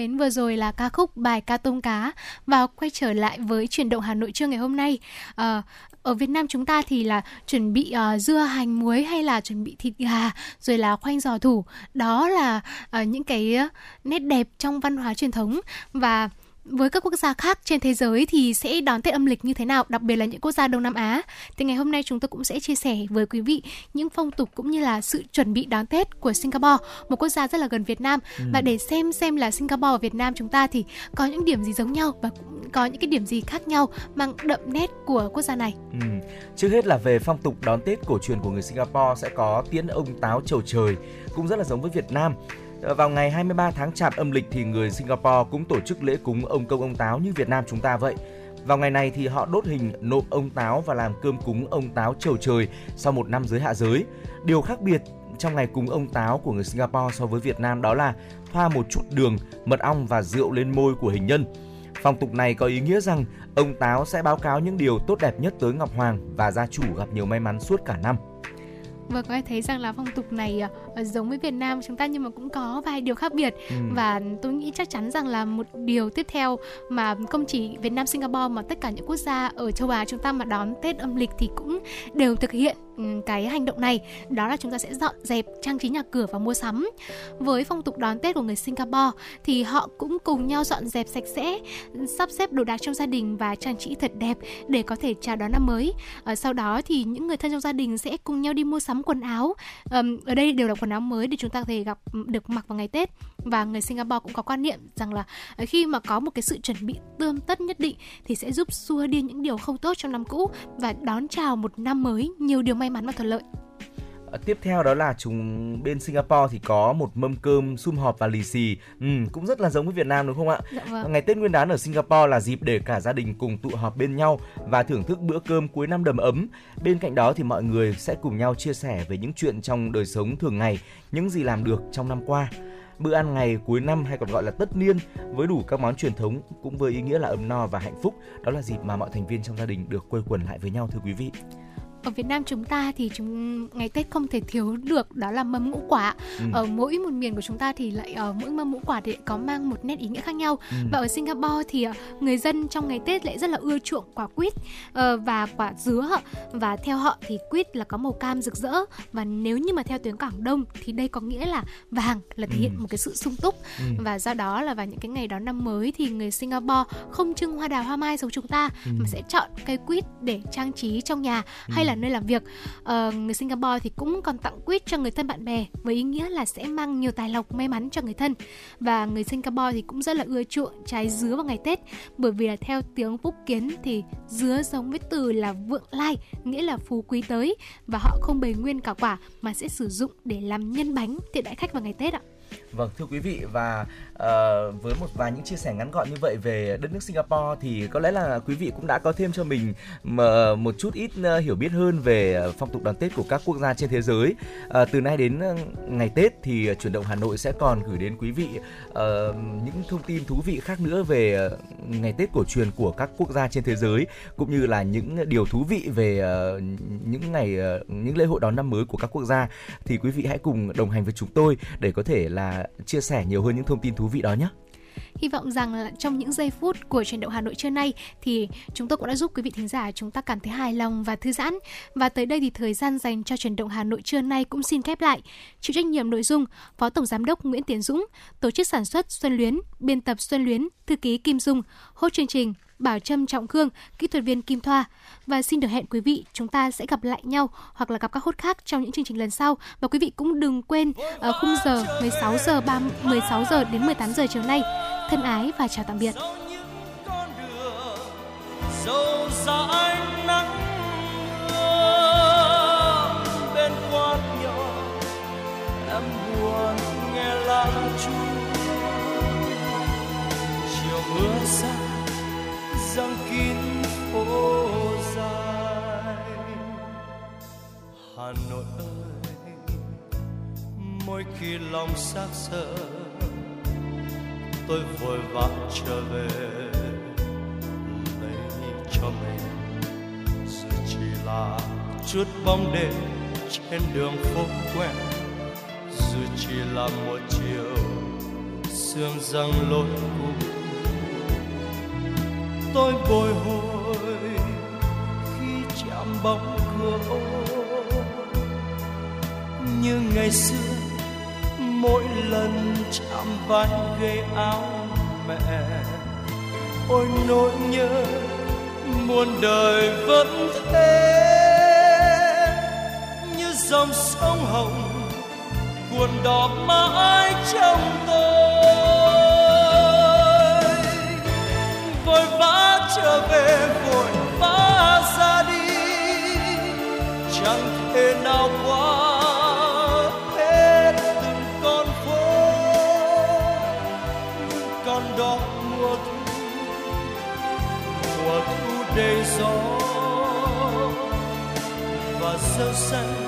Speaker 4: mến, vừa rồi là ca khúc bài ca tôm cá và quay trở lại với chuyển động Hà Nội trưa ngày hôm nay. À, ở Việt Nam chúng ta thì là chuẩn bị uh, dưa hành muối hay là chuẩn bị thịt gà rồi là khoanh giò thủ. Đó là uh, những cái nét đẹp trong văn hóa truyền thống và với các quốc gia khác trên thế giới thì sẽ đón Tết âm lịch như thế nào, đặc biệt là những quốc gia Đông Nam Á. Thì ngày hôm nay chúng tôi cũng sẽ chia sẻ với quý vị những phong tục cũng như là sự chuẩn bị đón Tết của Singapore, một quốc gia rất là gần Việt Nam
Speaker 3: Ừ.
Speaker 4: và để xem xem là Singapore và Việt Nam chúng ta thì có những điểm gì giống nhau và cũng có những cái điểm gì khác nhau mang đậm nét của quốc gia này.
Speaker 3: Ừ. Trước hết là về phong tục đón Tết cổ truyền của người Singapore sẽ có tiễn ông táo chầu trời, cũng rất là giống với Việt Nam. Ờ, vào ngày 23 tháng Chạp âm lịch thì người Singapore cũng tổ chức lễ cúng ông công ông táo như Việt Nam chúng ta vậy. Vào ngày này thì họ đốt hình nộp ông táo và làm cơm cúng ông táo trầu trời sau một năm dưới hạ giới. Điều khác biệt trong ngày cúng ông táo của người Singapore so với Việt Nam đó là thoa một chút đường, mật ong và rượu lên môi của hình nhân. Phong tục này có ý nghĩa rằng ông táo sẽ báo cáo những điều tốt đẹp nhất tới Ngọc Hoàng và gia chủ gặp nhiều may mắn suốt cả năm.
Speaker 4: Vâng, có thể thấy rằng là phong tục này ờ, giống với Việt Nam chúng ta nhưng mà cũng có vài điều khác biệt
Speaker 3: Ừ.
Speaker 4: và tôi nghĩ chắc chắn rằng là một điều tiếp theo mà không chỉ Việt Nam, Singapore mà tất cả những quốc gia ở châu Á chúng ta mà đón Tết âm lịch thì cũng đều thực hiện Ừ, cái hành động này. Đó là chúng ta sẽ dọn dẹp trang trí nhà cửa và mua sắm. Với phong tục đón Tết của người Singapore thì họ cũng cùng nhau dọn dẹp sạch sẽ sắp xếp đồ đạc trong gia đình và trang trí thật đẹp để có thể chào đón năm mới. À, sau đó thì những người thân trong gia đình sẽ cùng nhau đi mua sắm quần áo. À, ở đây đều là quần áo mới để chúng ta có thể gặp ừ, được mặc vào ngày Tết và người Singapore cũng có quan niệm rằng là ờ, khi mà có một cái sự chuẩn bị tươm tất nhất định thì sẽ giúp xua đi những điều không tốt trong năm cũ và đón chào một năm mới nhiều điều may mắn và thuận lợi
Speaker 3: Ờ, Tiếp theo đó là chúng bên Singapore thì có một mâm cơm sum họp và lì xì, ừ, cũng rất là giống với Việt Nam đúng không ạ?
Speaker 4: Dạ vâng.
Speaker 3: Ngày Tết Nguyên đán ở Singapore là dịp để cả gia đình cùng tụ họp bên nhau và thưởng thức bữa cơm cuối năm đầm ấm. Bên cạnh đó thì mọi người sẽ cùng nhau chia sẻ về những chuyện trong đời sống thường ngày, những gì làm được trong năm qua. Bữa ăn ngày cuối năm hay còn gọi là tất niên với đủ các món truyền thống cũng với ý nghĩa là ấm no và hạnh phúc. Đó là dịp mà mọi thành viên trong gia đình được quây quần lại với nhau, thưa quý vị
Speaker 4: ở Việt Nam chúng ta thì chúng ngày Tết không thể thiếu được đó là mâm ngũ quả.
Speaker 3: Ừ.
Speaker 4: Ở mỗi một miền của chúng ta thì lại ở mỗi mâm ngũ quả thì có mang một nét ý nghĩa khác nhau.
Speaker 3: Ừ.
Speaker 4: Và ở Singapore thì ờ, người dân trong ngày Tết lại rất là ưa chuộng quả quýt ờ, và quả dứa và theo họ thì quýt là có màu cam rực rỡ và nếu như mà theo tiếng Quảng Đông thì đây có nghĩa là vàng là thể hiện
Speaker 5: Ừ.
Speaker 4: một cái sự sung túc
Speaker 5: Ừ.
Speaker 4: và do đó là vào những cái ngày đón năm mới thì người Singapore không trưng hoa đào hoa mai giống chúng ta
Speaker 5: Ừ.
Speaker 4: mà sẽ chọn cây quýt để trang trí trong nhà hay là là nơi làm việc Ờ, người Singapore thì cũng còn tặng quýt cho người thân bạn bè với ý nghĩa là sẽ mang nhiều tài lộc may mắn cho người thân và người Singapore thì cũng rất là ưa chuộng trái dứa vào ngày Tết bởi vì là theo tiếng Phúc Kiến thì dứa giống với từ là vượng lai nghĩa là phú quý tới và họ không bày nguyên cả quả mà sẽ sử dụng để làm nhân bánh tiện đãi khách vào ngày Tết ạ.
Speaker 3: Vâng thưa quý vị và uh, với một vài những chia sẻ ngắn gọn như vậy về đất nước Singapore thì có lẽ là quý vị cũng đã có thêm cho mình mà một chút ít ờ, hiểu biết hơn về phong tục đón Tết của các quốc gia trên thế giới. Uh, từ nay đến ngày Tết thì chuyển động Hà Nội sẽ còn gửi đến quý vị uh, những thông tin thú vị khác nữa về ngày Tết cổ truyền của các quốc gia trên thế giới cũng như là những điều thú vị về uh, những ngày uh, những lễ hội đón năm mới của các quốc gia thì quý vị hãy cùng đồng hành với chúng tôi để có thể là chia sẻ nhiều hơn những thông tin thú vị đó nhé.
Speaker 4: Hy vọng rằng là trong những giây phút của truyền động Hà Nội trưa nay thì chúng tôi cũng đã giúp quý vị thính giả chúng ta cảm thấy hài lòng và thư giãn. Và tới đây thì thời gian dành cho truyền động Hà Nội trưa nay cũng xin khép lại. Chịu trách nhiệm nội dung Phó Tổng Giám đốc Nguyễn Tiến Dũng, tổ chức sản xuất Xuân Luyến, biên tập Xuân Luyến, thư ký Kim Dung, hốt chương trình Bảo Trâm Trọng Khương, kỹ thuật viên Kim Thoa. Và xin được hẹn quý vị chúng ta sẽ gặp lại nhau hoặc là gặp các hốt khác trong những chương trình lần sau. Và quý vị cũng đừng quên ở khung giờ 16 giờ 30, 16 giờ đến 18 giờ chiều nay. Thân ái và chào tạm biệt.
Speaker 11: dẫu dãi nắng mưa bên quán nhỏ em buồn nghe lãng chu chiều mưa xa giăng kín phố dài. Hà nội ơi, mỗi khi lòng xác sợ, tôi vội vã trở về, lấy cho mình dù chỉ là chút bóng đêm trên đường phố quen. Dù chỉ là một chiều, sương răng lối cũ tôi bồi hồi khi chạm bóng cửa ô như ngày xưa, mỗi lần chạm vai gây áo mẹ, ôi nỗi nhớ muôn đời vẫn thế. Như dòng sông hồng cuồn đỏ mãi trong tôi. Về vội vã ra đi. Chẳng thể nào qua hết từng con phố. Những con đó mùa thu mùa thu đầy gió. Và sâu xanh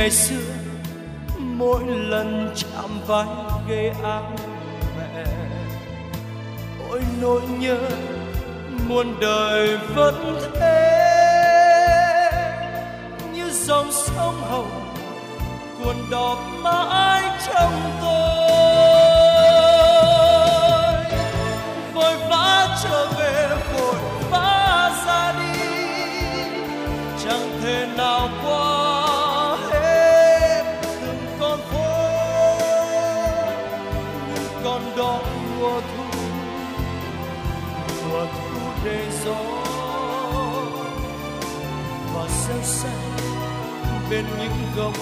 Speaker 11: ngày xưa, mỗi lần chạm vai gây áo mẹ. Ôi, nỗi nhớ muôn đời vẫn thế. Như dòng sông hồng cuồn đỏ mãi trong tôi. Bên những gốc